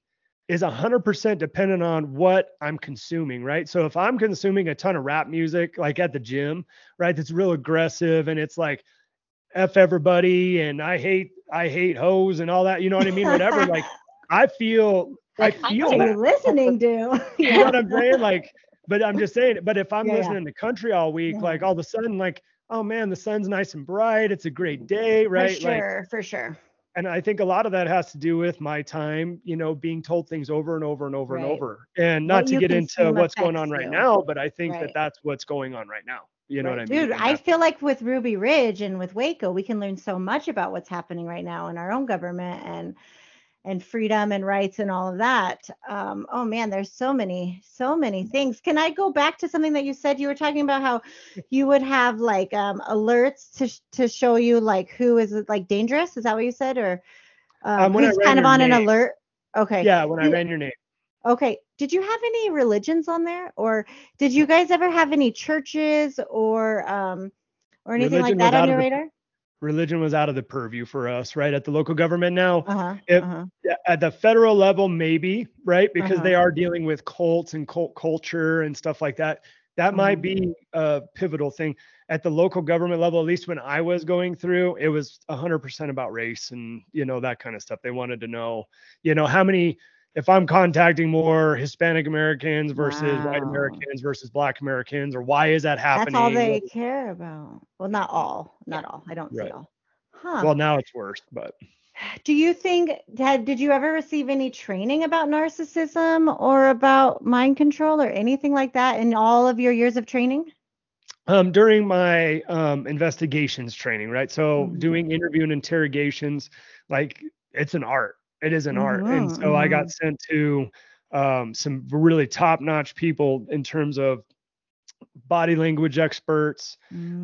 is 100% dependent on what I'm consuming, right? So if I'm consuming a ton of rap music, like at the gym, right, that's real aggressive and it's like, F everybody and I hate, I hate hoes and all that, you know what I mean? Whatever. like I feel, I Like, feel what are that. listening to? You know what I'm saying? Like, but I'm just saying, but if I'm Yeah, yeah. listening to country all week, Yeah. like all of a sudden, like, oh man, the sun's nice and bright. It's a great day, right? For Like, sure, for sure. and I think a lot of that has to do with my time, you know, being told things over and over and over and over. And not to get into what's going on right you. now, but I think Right. that that's what's going on right now. You know Right. what I mean? Dude, I feel like with Ruby Ridge and with Waco, we can learn so much about what's happening right now in our own government and and freedom and rights and all of that. Um, oh man, there's so many, so many things. Can I go back to something that you said? You were talking about how you would have like um, alerts to to show you like who is like dangerous. Is that what you said, or um, Um, who's kind of on an alert? Okay. yeah, when I ran your name. Okay. Did you have any religions on there, or did you guys ever have any churches or um or anything Religion like that on your radar? Religion was out of the purview for us, right? At the local government now. Uh huh. if- uh-huh. At the federal level maybe right because they Uh-huh. are dealing with cults and cult culture and stuff like that that might Mhm. be a pivotal thing at the local government level at least when i was going through it was 100% about race and you know that kind of stuff they wanted to know you know how many if i'm contacting more hispanic americans versus white americans versus black americans or why is that happening That's all they care about. Well, not all. Not all. I don't Right. see all. Huh. well now it's worse but Do you think had did you ever receive any training about narcissism or about mind control or anything like that in all of your years of training? um, during my um, investigations training, right? So Mhm. doing interview and interrogations, like it's an art. It is an art, and so I got sent to um, some really top-notch people in terms of body language experts,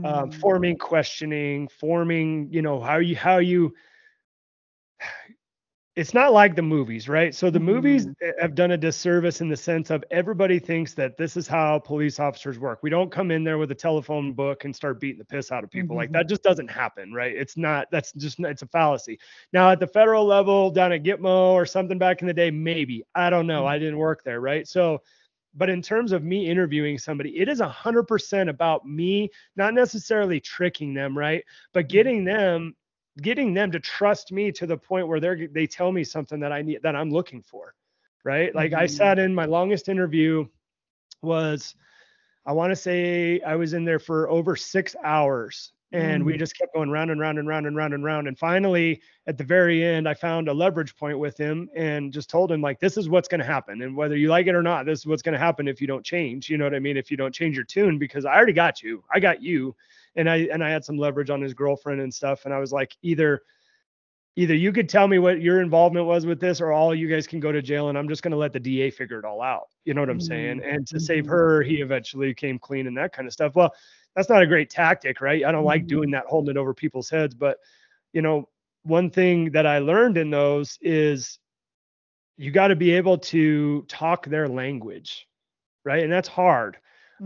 um, Mm. forming questioning, forming, you know, how you how you it's not like the movies, right? So the movies Mhm. have done a disservice in the sense of everybody thinks that this is how police officers work. We don't come in there with a telephone book and start beating the piss out of people. Like Mhm. that just doesn't happen, right? It's not that's just it's a fallacy. Now at the federal level down at Gitmo or something back in the day maybe. I don't know. I didn't work there, right? So but in terms of me interviewing somebody, it is 100% about me not necessarily tricking them, right? But getting them getting them to trust me to the point where they're they tell me something that I need that I'm looking for, right? Like I Mhm. sat in my longest interview was I want to say I was in there for over 6 hours and we Mhm. just kept going round and round and round and round and round and finally at the very end I found a leverage point with him and just told him like this is what's going to happen and whether you like it or not this is what's going to happen if you don't change you know what I mean if you don't change your tune because I already got you I got you and I and I had some leverage on his girlfriend and stuff and I was like either either you could tell me what your involvement was with this or all you guys can go to jail and I'm just going to let the DA figure it all out. You know what I'm saying? And to save Mhm. her he eventually came clean and that kind of stuff. Well that's not a great tactic right? I don't like Mhm. doing that holding it over people's heads but you know one thing that I learned in those is you got to be able to talk their language right? And that's hard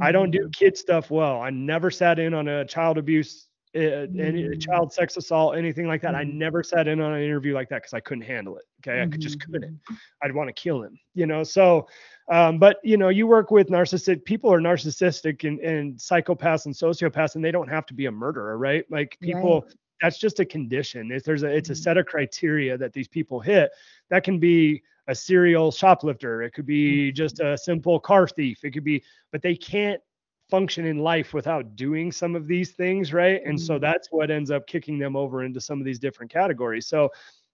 I don't do Mhm. kid stuff well. I never sat in on a child abuse, uh, any Mm. child sex assault, anything like that. I Mhm. never sat in on an interview like that because I couldn't handle it. Okay, I could just couldn't. I'd want to kill him, you know. So, um, but you know, you work with narcissistic people are narcissistic and, and psychopaths and sociopaths, and they don't have to be a murderer, right? Like people, that's just a condition. If there's a, it's a set of criteria that these people hit. That can be a serial shoplifter. It could be just a simple car thief. It could be, but they can't function in life without doing some of these things, right? And so Mhm. that's what ends up kicking them over into some of these different categories. So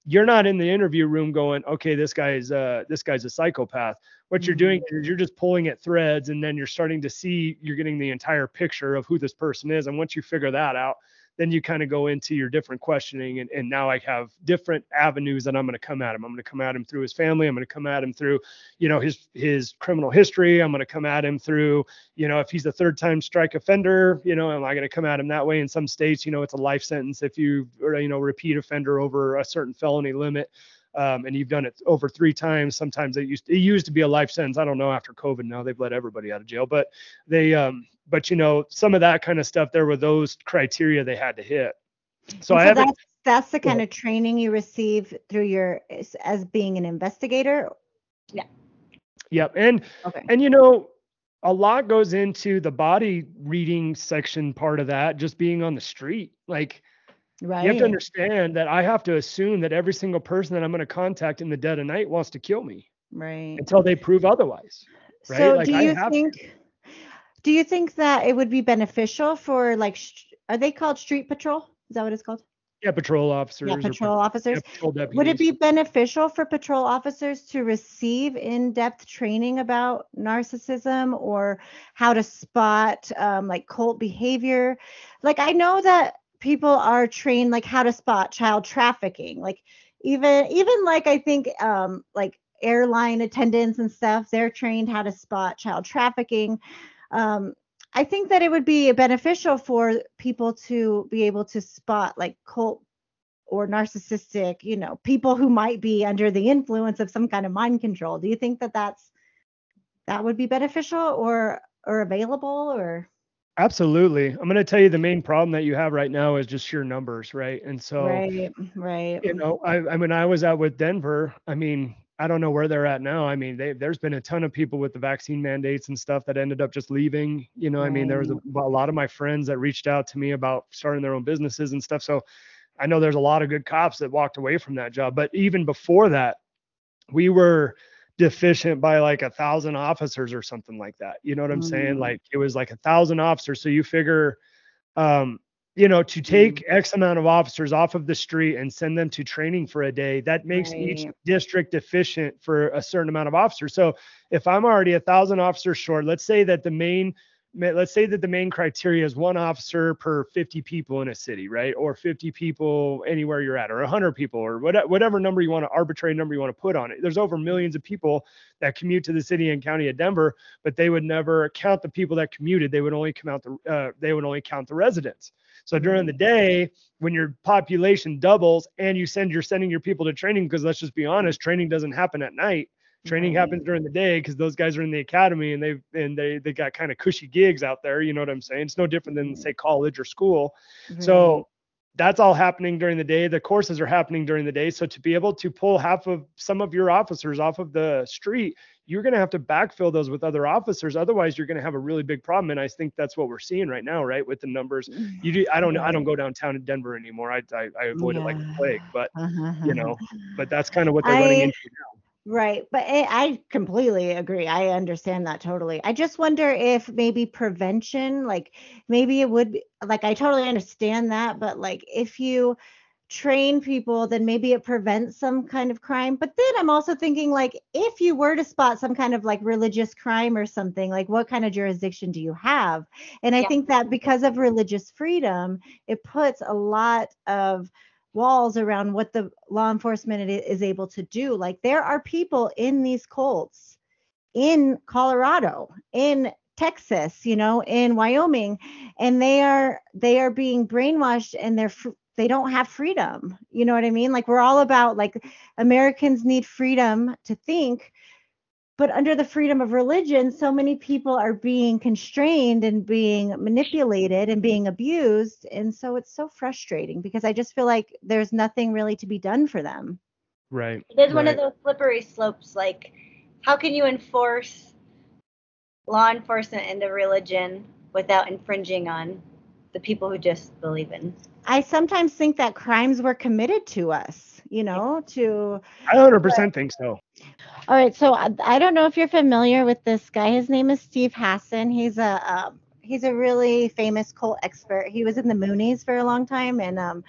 you're not in the interview room going, okay, this guy's uh this guy's a psychopath. What you're doing is you're just pulling at threads and then you're starting to see you're getting the entire picture of who this person is. And once you figure that out, then you kind of go into your different questioning and, and now I have different avenues that I'm going to come at him. I'm going to come at him through his family. I'm going to come at him through, you know, his his criminal history. I'm going to come at him through, you know, if he's a third time strike offender, you know, am I going to come at him that way? In some states, you know, it's a life sentence if you you know, repeat offender over a certain felony limit. Um, and you've done it over three times. Sometimes it used it used to be a life sentence. I don't know after COVID now they've let everybody out of jail, but they um but you know some of that kind of stuff there were those criteria they had to hit. So And I haven't that's that's the kind ahead. of training you receive through your as, as being an investigator. Yeah. Yep and Okay. and you know a lot goes into the body reading section part of that just being on the street like Right. you have to understand that I have to assume that every single person that I'm going to contact in the dead of night wants to kill me right. until they prove otherwise. right? So Like, do I you have to. Do you think that it would be beneficial for like sh- are they called street patrol? Is that what it's called? Yeah, patrol officers. Yeah, patrol pa- officers. yeah, patrol. Would it be beneficial for patrol officers to receive in-depth training about narcissism or how to spot um, like cult behavior? Like I know that people are trained like how to spot child trafficking. Like even even like I think um, like airline attendants and stuff, they're trained how to spot child trafficking. Um, I think that it would be beneficial for people to be able to spot like cult or narcissistic, you know, people who might be under the influence of some kind of mind control. Do you think that that's that would be beneficial or or available or Absolutely. I'm going to tell you the main problem that you have right now is just sheer numbers, right? And so, right, right. you know, I, I mean, I was out with Denver. I mean, I don't know where they're at now. I mean, they, there's been a ton of people with the vaccine mandates and stuff that ended up just leaving. You know, I mean, there was a, a lot of my friends that reached out to me about starting their own businesses and stuff. So I know there's a lot of good cops that walked away from that job. But even before that, we were deficient by like a thousand officers or something like that. You know what I'm saying? Mm. Like it was like a thousand officers. So you figure, um, you know, to take mm. X amount of officers off of the street and send them to training for a day, that makes each district efficient for a certain amount of officers. So if I'm already a thousand officers short, let's say that the main ma- let's say that the main criteria is one officer per 50 people in a city, right? Or 50 people anywhere you're at, or 100 people, or whatever, whatever number you want to arbitrary number you want to put on it. There's over millions of people that commute to the city and county of Denver, but they would never count the people that commuted. They would only count the uh, they would only count the residents. So during the day, when your population doubles and you send you're sending your people to training, because let's just be honest, training doesn't happen at night. Training Right. happens during the day because those guys are in the academy and they and they they got kind of cushy gigs out there. You know what I'm saying? It's no different than say college or school. So that's all happening during the day. The courses are happening during the day. So to be able to pull half of some of your officers off of the street, you're going to have to backfill those with other officers. Otherwise, you're going to have a really big problem. And I think that's what we're seeing right now, right? With the numbers. You do. I don't. I don't go downtown in Denver anymore. I I, I avoid it like the plague. But Uh-huh. you know, but that's kind of what they're running I- into. Right. But I, I completely agree. I understand that totally. I just wonder if maybe prevention, like maybe it would be like I totally understand that, but like if you train people, then maybe it prevents some kind of crime. But then I'm also thinking like if you were to spot some kind of like religious crime or something, like what kind of jurisdiction do you have? And I Yeah. think that because of religious freedom, it puts a lot of walls around what the law enforcement is able to do. Like there are people in these cults in Colorado, in Texas, you know, in Wyoming, and they are they are being brainwashed and they're they don't have freedom. You know what I mean? Like we're all about like Americans need freedom to think, but under the freedom of religion, so many people are being constrained and being manipulated and being abused. And so it's so frustrating because I just feel like there's nothing really to be done for them. Right. It is one of those slippery slopes. Like, how can you enforce law enforcement into religion without infringing on the people who just believe in? I sometimes think that crimes were committed to us, you know, to I 100% think so. All right, so I, don't know if you're familiar with this guy. His name is Steve Hassan. He's a um, he's a really famous cult expert. He was in the Moonies for a long time, and um,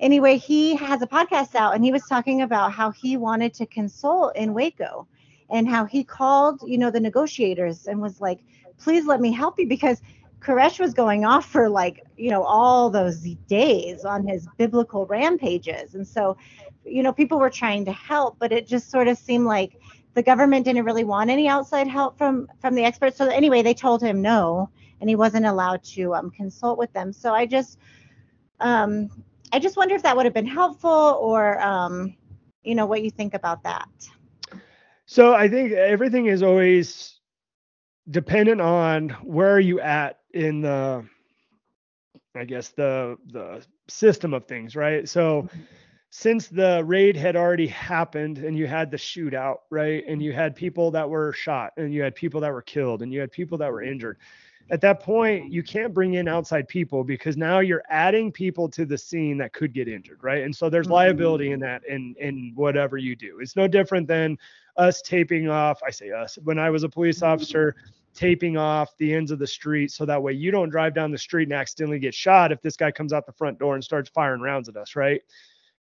anyway, he has a podcast out, and he was talking about how he wanted to consult in Waco, and how he called, you know, the negotiators and was like, "Please let me help you," because Koresh was going off for like, you know, all those days on his biblical rampages, and so you know people were trying to help but it just sort of seemed like the government didn't really want any outside help from from the experts. So anyway they told him no and he wasn't allowed to um, consult with them. So i just um i just wonder if that would have been helpful or um you know what you think about that. So I think everything is always dependent on where are you at in the I guess the the system of things, right? So since the raid had already happened and you had the shootout, right? And you had people that were shot and you had people that were killed and you had people that were injured. At that point, you can't bring in outside people because now you're adding people to the scene that could get injured, right? And so there's Mhm. liability in that in in whatever you do. It's no different than us taping off. I say us. When I was a police officer, taping off the ends of the street so that way you don't drive down the street and accidentally get shot if this guy comes out the front door and starts firing rounds at us, right?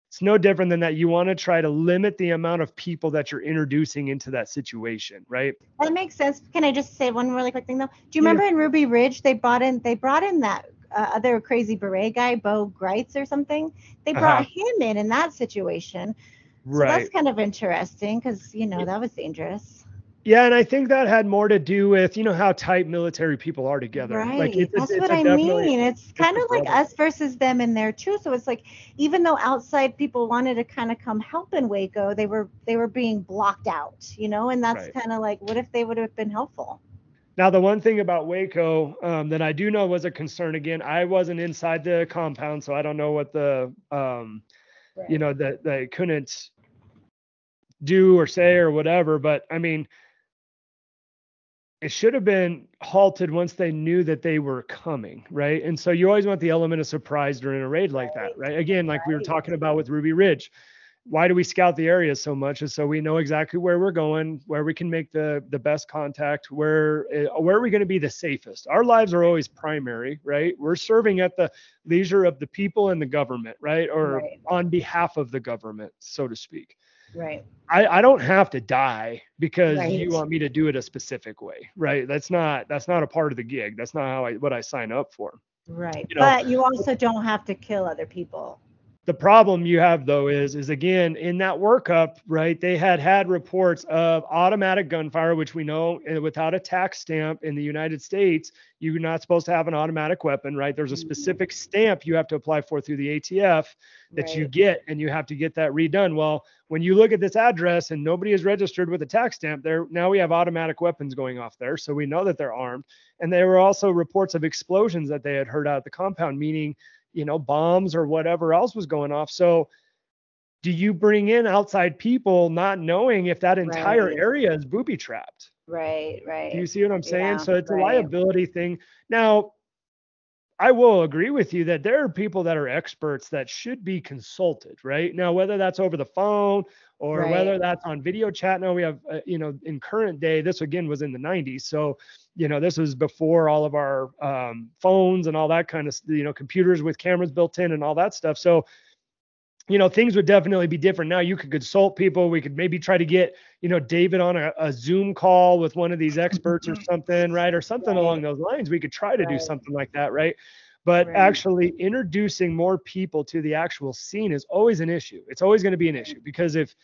It's no different than that. You want to try to limit the amount of people that you're introducing into that situation, right? that makes sense can i just say one really quick thing though do you Yeah. remember in ruby ridge they brought in they brought in that uh, other crazy beret guy Bo Gritz or something they brought him in in that situation so Right. that's kind of interesting because you know that was dangerous Yeah, and I think that had more to do with you know how tight military people are together. Right. Like it's, That's it's, what it's I mean. It's kind of like problem. us versus them in there too. So it's like even though outside people wanted to kind of come help in Waco, they were they were being blocked out, you know, and that's Right. kind of like what if they would have been helpful? Now, the one thing about Waco um, that I do know was a concern. Again, I wasn't inside the compound, so I don't know what the, um, you know, that they couldn't do or say or whatever. But I mean, it should have been halted once they knew that they were coming, right? And so you always want the element of surprise during a raid like that, right? Again, like we were talking about with Ruby Ridge. Why do we scout the area so much? Is so we know exactly where we're going, where we can make the the best contact, where uh, where are we going to be the safest? Our lives are always primary, right? We're serving at the leisure of the people and the government, right? Or Right. on behalf of the government, so to speak. Right. I, I don't have to die because Right. you want me to do it a specific way, right? That's not that's not a part of the gig. That's not how I what I sign up for. Right. You know- but you also don't have to kill other people. The problem you have though is is again in that workup right they had had reports of automatic gunfire which we know uh, without a tax stamp in the united states you're not supposed to have an automatic weapon right? There's a specific stamp you have to apply for through the atf that you get and you have to get that redone. Well when you look at this address and nobody is registered with a tax stamp there now we have automatic weapons going off there so we know that they're armed. And there were also reports of explosions that they had heard out at the compound meaning you know, bombs or whatever else was going off. So do you bring in outside people not knowing if that entire Right. area is booby trapped? Right. Right. Do you see what I'm saying? Yeah, so it's a liability thing. Now, I will agree with you that there are people that are experts that should be consulted, right? Now, whether that's over the phone or whether that's on video chat. Now we have, uh, you know, in current day, this again was in the 90s. So, you know, this was before all of our um, phones and all that kind of, you know, computers with cameras built in and all that stuff. So, you know, things would definitely be different now. You could consult people. We could maybe try to get, you know, David on a, a Zoom call with one of these experts or something, right? Or something Right. along those lines. We could try to do something like that, right? But Right. actually introducing more people to the actual scene is always an issue. It's always going to be an issue because if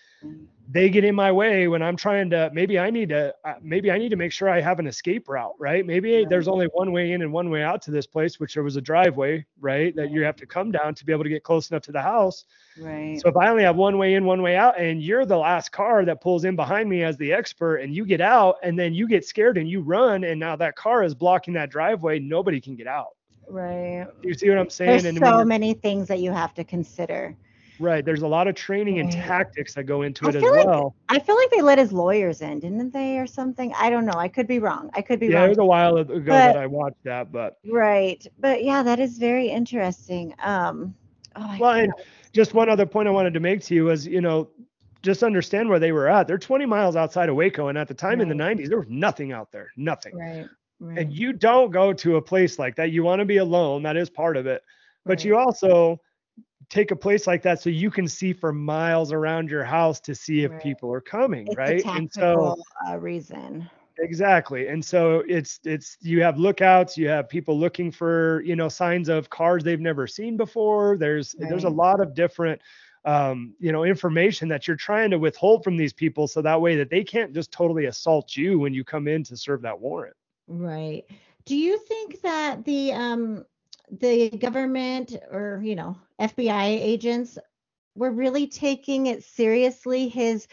they get in my way when I'm trying to, maybe I need to, uh, maybe I need to make sure I have an escape route, right? Maybe there's only one way in and one way out to this place, which there was a driveway, right? That you have to come down to be able to get close enough to the house. Right. So if I only have one way in, one way out, and you're the last car that pulls in behind me as the expert, and you get out, and then you get scared and you run, and now that car is blocking that driveway, nobody can get out. Right. You see what I'm saying? There's and so many things that you have to consider. right, there's a lot of training and tactics that go into I it as feel like- well. I feel like they let his lawyers in, didn't they, or something? I don't know. I could be wrong. I could be wrong. Yeah, it was a while ago But- that I watched that, but Right. But yeah, that is very interesting. Um. Oh, I well, and just one other point I wanted to make to you was, you know, just understand where they were at. They're 20 miles outside of Waco, and at the time in the 90s, there was nothing out there, nothing. right. Right. And you don't go to a place like that. You want to be alone. That is part of it. But right. you also take a place like that so you can see for miles around your house to see if Right. people are coming, it's right? And so uh, reason. exactly. And so it's it's you have lookouts, you have people looking for, you know, signs of cars they've never seen before. There's there's a lot of different um, you know, information that you're trying to withhold from these people so that way that they can't just totally assault you when you come in to serve that warrant. Right. Do you think that the um the government or you know FBI agents were really taking it seriously his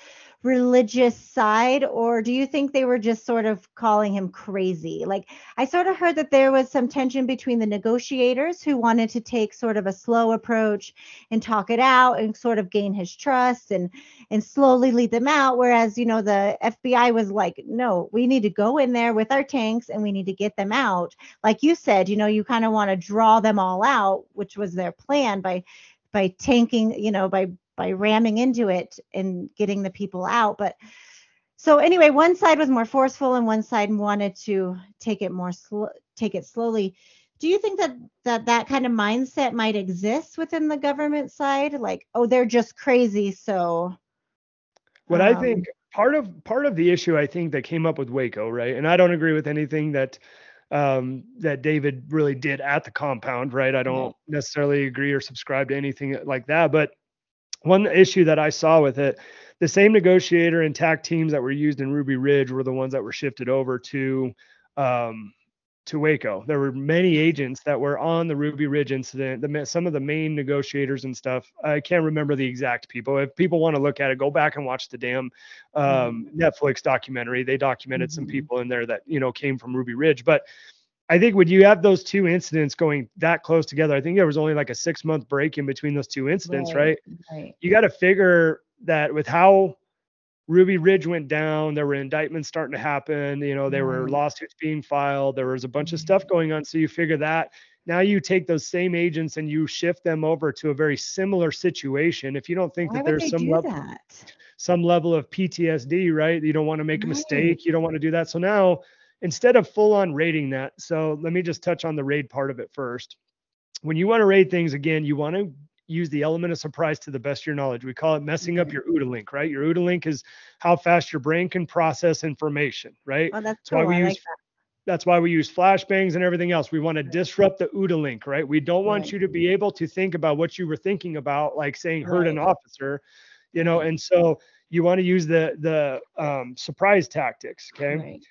religious side or do you think they were just sort of calling him crazy? Like I sort of heard that there was some tension between the negotiators who wanted to take sort of a slow approach and talk it out and sort of gain his trust and and slowly lead them out whereas you know the FBI was like no we need to go in there with our tanks and we need to get them out like you said you know you kind of want to draw them all out which was their plan by by tanking you know by by ramming into it and getting the people out but so anyway one side was more forceful and one side wanted to take it more slow take it slowly do you think that that that kind of mindset might exist within the government side like oh they're just crazy so What I Um, think part of part of the issue I think that came up with Waco, right? And I don't agree with anything that um, that David really did at the compound, right? I don't necessarily agree or subscribe to anything like that. But one issue that I saw with it, the same negotiator and TAC teams that were used in Ruby Ridge were the ones that were shifted over to um, to Waco. There were many agents that were on the Ruby Ridge incident. The some of the main negotiators and stuff. I can't remember the exact people. If people want to look at it, go back and watch the damn um, Netflix documentary. They documented some Mhm. people in there that you know came from Ruby Ridge. But I think when you have those two incidents going that close together, I think there was only like a six month break in between those two incidents, right? right you got to figure that with how Ruby Ridge went down, there were indictments starting to happen. You know, there were Right. lawsuits being filed. There was a bunch of stuff mm-hmm. going on. So you figure that now you take those same agents and you shift them over to a very similar situation. If you don't think why that there's some level, that some level of PTSD, right? You don't want to make a mistake. You don't want to do that. So now instead of full on rating that, so let me just touch on the raid part of it first. When you want to raid things again, you want to use the element of surprise to the best of your knowledge. We call it messing up your OODA link, right? Your OODA link is how fast your brain can process information, right? Oh, that's That's why we I use like that. that's why we use flashbangs and everything else. We want to disrupt the OODA link, right? We don't want Right. you to be able to think about what you were thinking about, like saying hurt an officer, you know. And so you want to use the the um, surprise tactics. Okay. Right.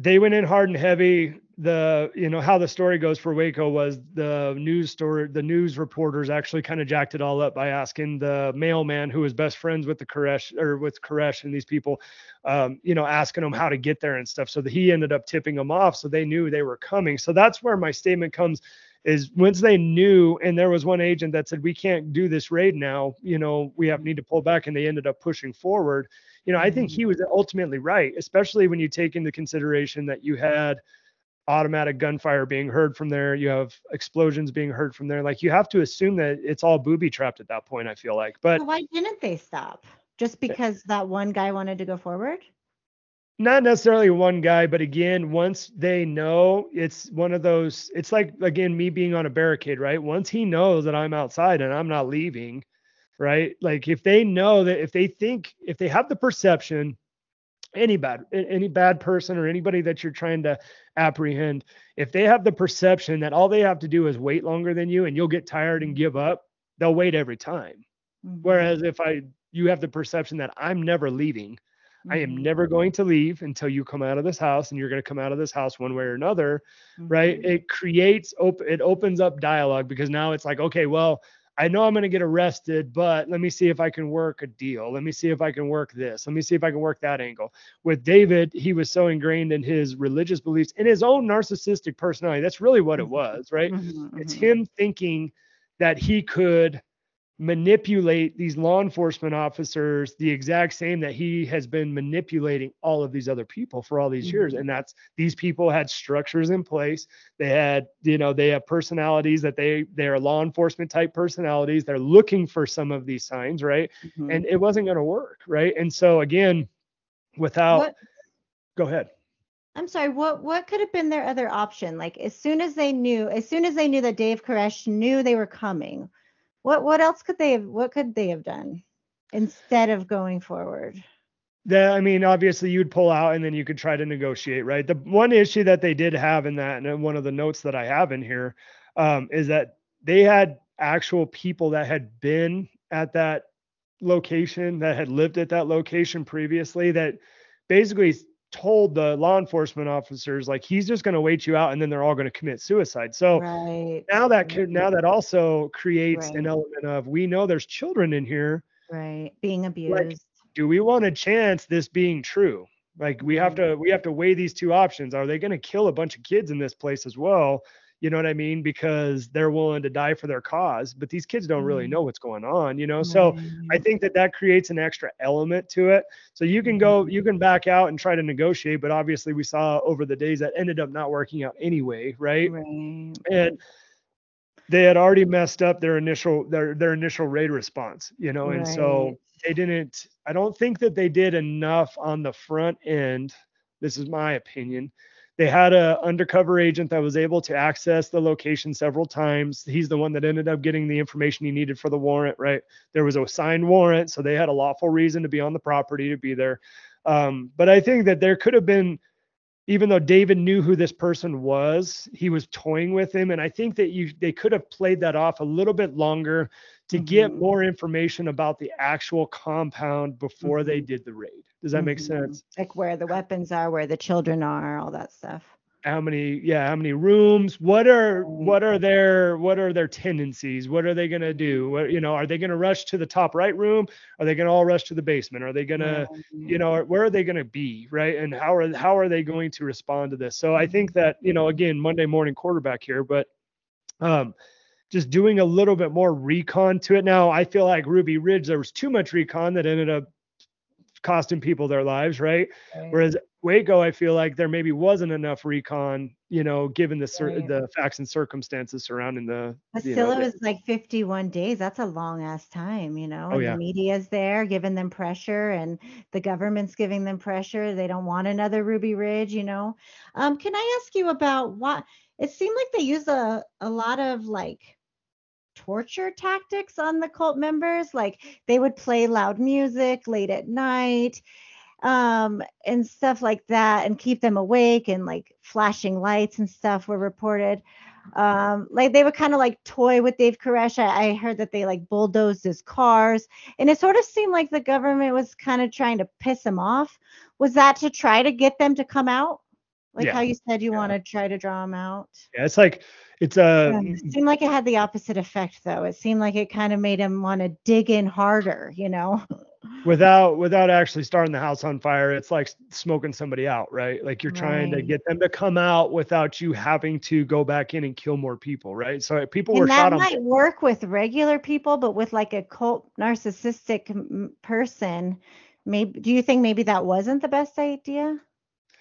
They went in hard and heavy. The you know how the story goes for Waco was the news story. The news reporters actually kind of jacked it all up by asking the mailman who was best friends with the Koresh or with Koresh and these people, um, you know, asking them how to get there and stuff. So he ended up tipping them off, so they knew they were coming. So that's where my statement comes is once they knew and there was one agent that said we can't do this raid now you know we have need to pull back and they ended up pushing forward you know i think he mm. was ultimately right especially when you take into consideration that you had automatic gunfire being heard from there you have explosions being heard from there like you have to assume that it's all booby trapped at that point i feel like but So why didn't they stop? Just eh. because that one guy wanted to go forward? not necessarily one guy, but again, once they know it's one of those, it's like again me being on a barricade, right? Once he knows that I'm outside and I'm not leaving, right? Like if they know that if they think if they have the perception, any bad any bad person or anybody that you're trying to apprehend, if they have the perception that all they have to do is wait longer than you and you'll get tired and give up, they'll wait every time. Mhm, Whereas if I you have the perception that I'm never leaving, I am mhm, never going to leave until you come out of this house and you're going to come out of this house one way or another, right? mhm. It creates op- it opens up dialogue because now it's like, okay, well, I know I'm going to get arrested, but let me see if I can work a deal. Let me see if I can work this. Let me see if I can work that angle. With David, he was so ingrained in his religious beliefs and his own narcissistic personality. That's really what it Mhm. was, right? Mhm, It's mhm. him thinking that he could manipulate these law enforcement officers the exact same that he has been manipulating all of these other people for all these years Mhm. and that's these people had structures in place they had you know they have personalities that they they're law enforcement type personalities they're looking for some of these signs right Mhm. and it wasn't going to work right and so again without What- go ahead I'm sorry, what what could have been their other option? Like as soon as they knew, as soon as they knew that Dave Koresh knew they were coming, what what else could they have what could they have done instead of going forward? that I mean, obviously you'd pull out and then you could try to negotiate, right? The one issue that they did have in that, and one of the notes that I have in here, um, is that they had actual people that had been at that location, that had lived at that location previously, that basically told the law enforcement officers like he's just going to wait you out and then they're all going to commit suicide. So right. now that could now that also creates an element of we know there's children in here Right. Being abused. do we want to chance this being true like we have to we have to weigh these two options are they going to kill a bunch of kids in this place as well you know what i mean? Because they're willing to die for their cause but these kids don't really Mhm. know what's going on you know? So i think that that creates an extra element to it. So you can go Mhm. you can back out and try to negotiate but obviously we saw over the days that ended up not working out anyway right? Right. and they had already messed up their initial their their initial raid response you know? And so they didn't i don't think that they did enough on the front end. This is my opinion they had a undercover agent that was able to access the location several times. He's the one that ended up getting the information he needed for the warrant right? There was a signed warrant so they had a lawful reason to be on the property to be there. Um, but i think that there could have been even though David knew who this person was, he was toying with him, and I think that you they could have played that off a little bit longer to get Mhm. more information about the actual compound before they Mhm. did the raid. Does that make Mhm. sense? Like where the weapons are, where the children are, all that stuff. How many, yeah, how many rooms? What are what are their what are their tendencies? What are they gonna do? What you know, are they gonna rush to the top right room? Are they gonna all rush to the basement? Are they gonna you know where are they going to be right and how are how are they going to respond to this so i think that you know again monday morning quarterback here but um just doing a little bit more recon to it now i feel like ruby ridge there was too much recon that ended up costing people their lives right Right. whereas waco i feel like there maybe wasn't enough recon you know given the cir- Right. the facts and circumstances surrounding the But still, know, it was like 51 days. That's a long ass time, you know. Oh, and yeah. the media's there giving them pressure, and the government's giving them pressure. They don't want another Ruby Ridge, you know. Um, can I ask you about what it seemed like they use a a lot of like torture tactics on the cult members. Like they would play loud music late at night um, and stuff like that and keep them awake and like flashing lights and stuff were reported. Um, like they would kind of like toy with Dave Koresh. I, I heard that they like bulldozed his cars and it sort of seemed like the government was kind of trying to piss him off. Was that to try to get them to come out? Like Yeah. how you said you Yeah. want to try to draw them out? Yeah, it's like it's a Yeah, it seemed like it had the opposite effect though. It seemed like it kind of made him want to dig in harder, you know? without without actually starting the house on fire it's like smoking somebody out right like you're trying to get them to come out without you having to go back in and kill more people right so uh, people were and shot that on might work with regular people, but with like a cult narcissistic m- person, maybe do you think maybe that wasn't the best idea?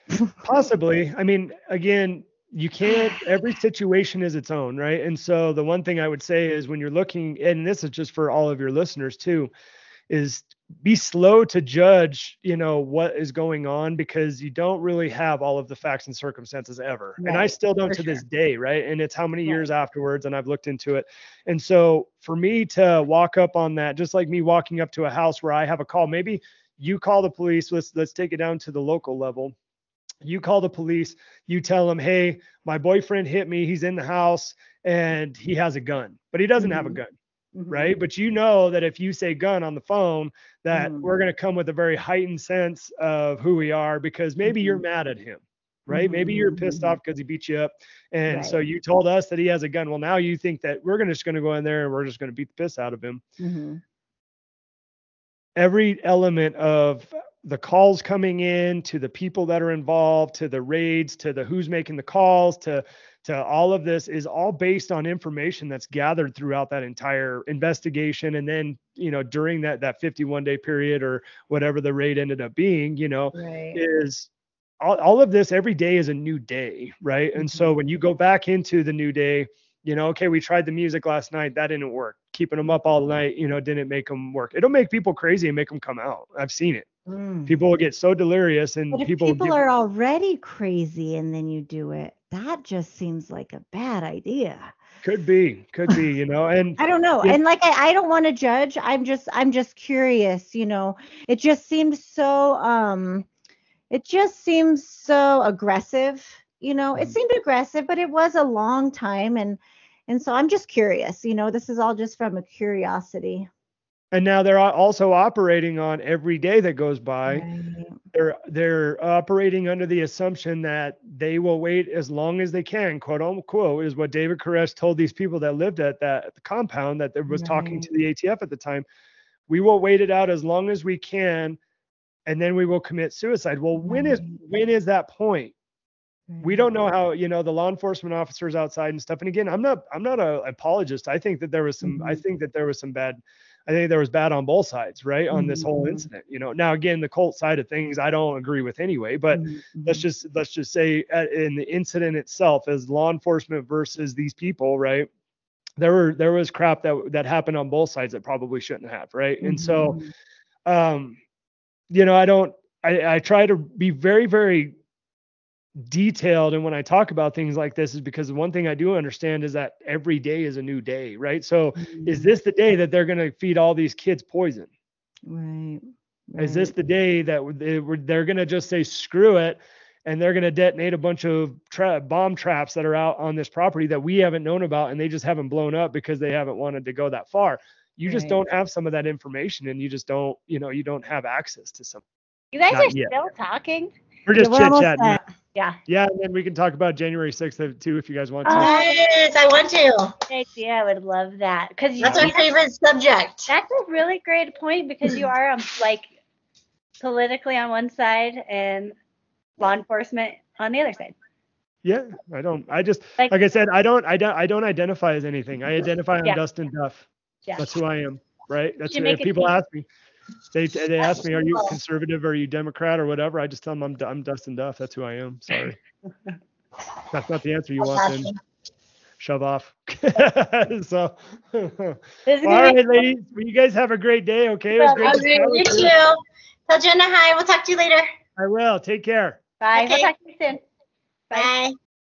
possibly i mean again you can't every situation is its own right? And so the one thing i would say is when you're looking and this is just for all of your listeners too is be slow to judge you know what is going on because you don't really have all of the facts and circumstances ever. And i still don't for to this day right? And it's how many Right. years afterwards and i've looked into it. And so for me to walk up on that just like me walking up to a house where i have a call maybe you call the police let's let's take it down to the local level you call the police you tell them hey my boyfriend hit me he's in the house and he has a gun but he doesn't have a Mhm. gun Mhm. right but you know that if you say gun on the phone that Mhm. we're going to come with a very heightened sense of who we are because maybe you're Mhm. mad at him right maybe you're pissed Mhm. off because he beat you up and Right. so you told us that he has a gun well now you think that we're gonna, just going to go in there and we're just going to beat the piss out of him every element of the calls coming in to the people that are involved to the raids to the who's making the calls to to all of this is all based on information that's gathered throughout that entire investigation. And then you know during that that 51 day period or whatever the raid ended up being you know Right. is all, all of this every day is a new day right? And so mm-hmm. when you go back into the new day you know okay we tried the music last night that didn't work. Keeping them up all mm-hmm. night you know didn't make them work. It'll make people crazy and make them come out. I've seen it Mm. people will get so delirious and But if people, people, give- are already crazy and then you do it, that just seems like a bad idea. could be could be you know and I don't know. And like I, I don't want to judge. I'm just I'm just curious, you know. It just seems so um it just seems so aggressive, you know. It Mhm. seemed aggressive, but it was a long time and and so I'm just curious, you know. This is all just from a curiosity. And now they're also operating on every day that goes by Right. they're they're operating under the assumption that they will wait as long as they can, quote unquote, is what David Koresh told these people that lived at that the compound that was talking to the ATF at the time. We will wait it out as long as we can, and then we will commit suicide. Well, when is Right. when is that point? We don't know how you know the law enforcement officers outside and stuff. And again, I'm not I'm not a apologist. I think that there was some I Mhm. think that there was some bad I think there was bad on both sides, right? On this whole Mhm. incident. You know, now again, the cult side of things, I don't agree with anyway, but Mhm, let's just let's just say uh, in the incident itself as law enforcement versus these people, right? There were there was crap that that happened on both sides that probably shouldn't have, right? And so Mhm. um you know, I don't I I try to be very very detailed and when I talk about things like this is because the one thing I do understand is that every day is a new day, right? So is Mhm. this the day that they're going to feed all these kids poison? right? Is this the day that they, they're going to just say screw it and they're going to detonate a bunch of tra- bomb traps that are out on this property that we haven't known about and they just haven't blown up because they haven't wanted to go that far. You just don't have some of that information and you just don't, you know, you don't have access to some. You guys Not are yet. still talking? We're just chit chatting. Yeah. Yeah, and then we can talk about January 6th too if you guys want to. Oh, Yes, I want to. Good idea. I would love that. Because That's our favorite subject. That's a really great point because you are um, like politically on one side and law enforcement on the other side. Yeah, I don't. I just like, Like- I said, I don't. I don't. I don't identify as anything. I identify. I'm Yeah. Dustin Duff. Yeah. That's who I am. Right. That's should if make a people team. ask me. They they ask me, are you cool. conservative? Are you Democrat or whatever? I just tell them I'm Du- I'm Dustin Duff. That's who I am. Sorry. That's not the answer you want. Then shove off. so. This is All gonna right, be- ladies. Well, you guys have a great day. Okay. It was great. to you with too. Tell Jenna hi. We'll talk to you later. I will. Take care. Bye. We'll Okay. talk to you soon. Bye. Bye.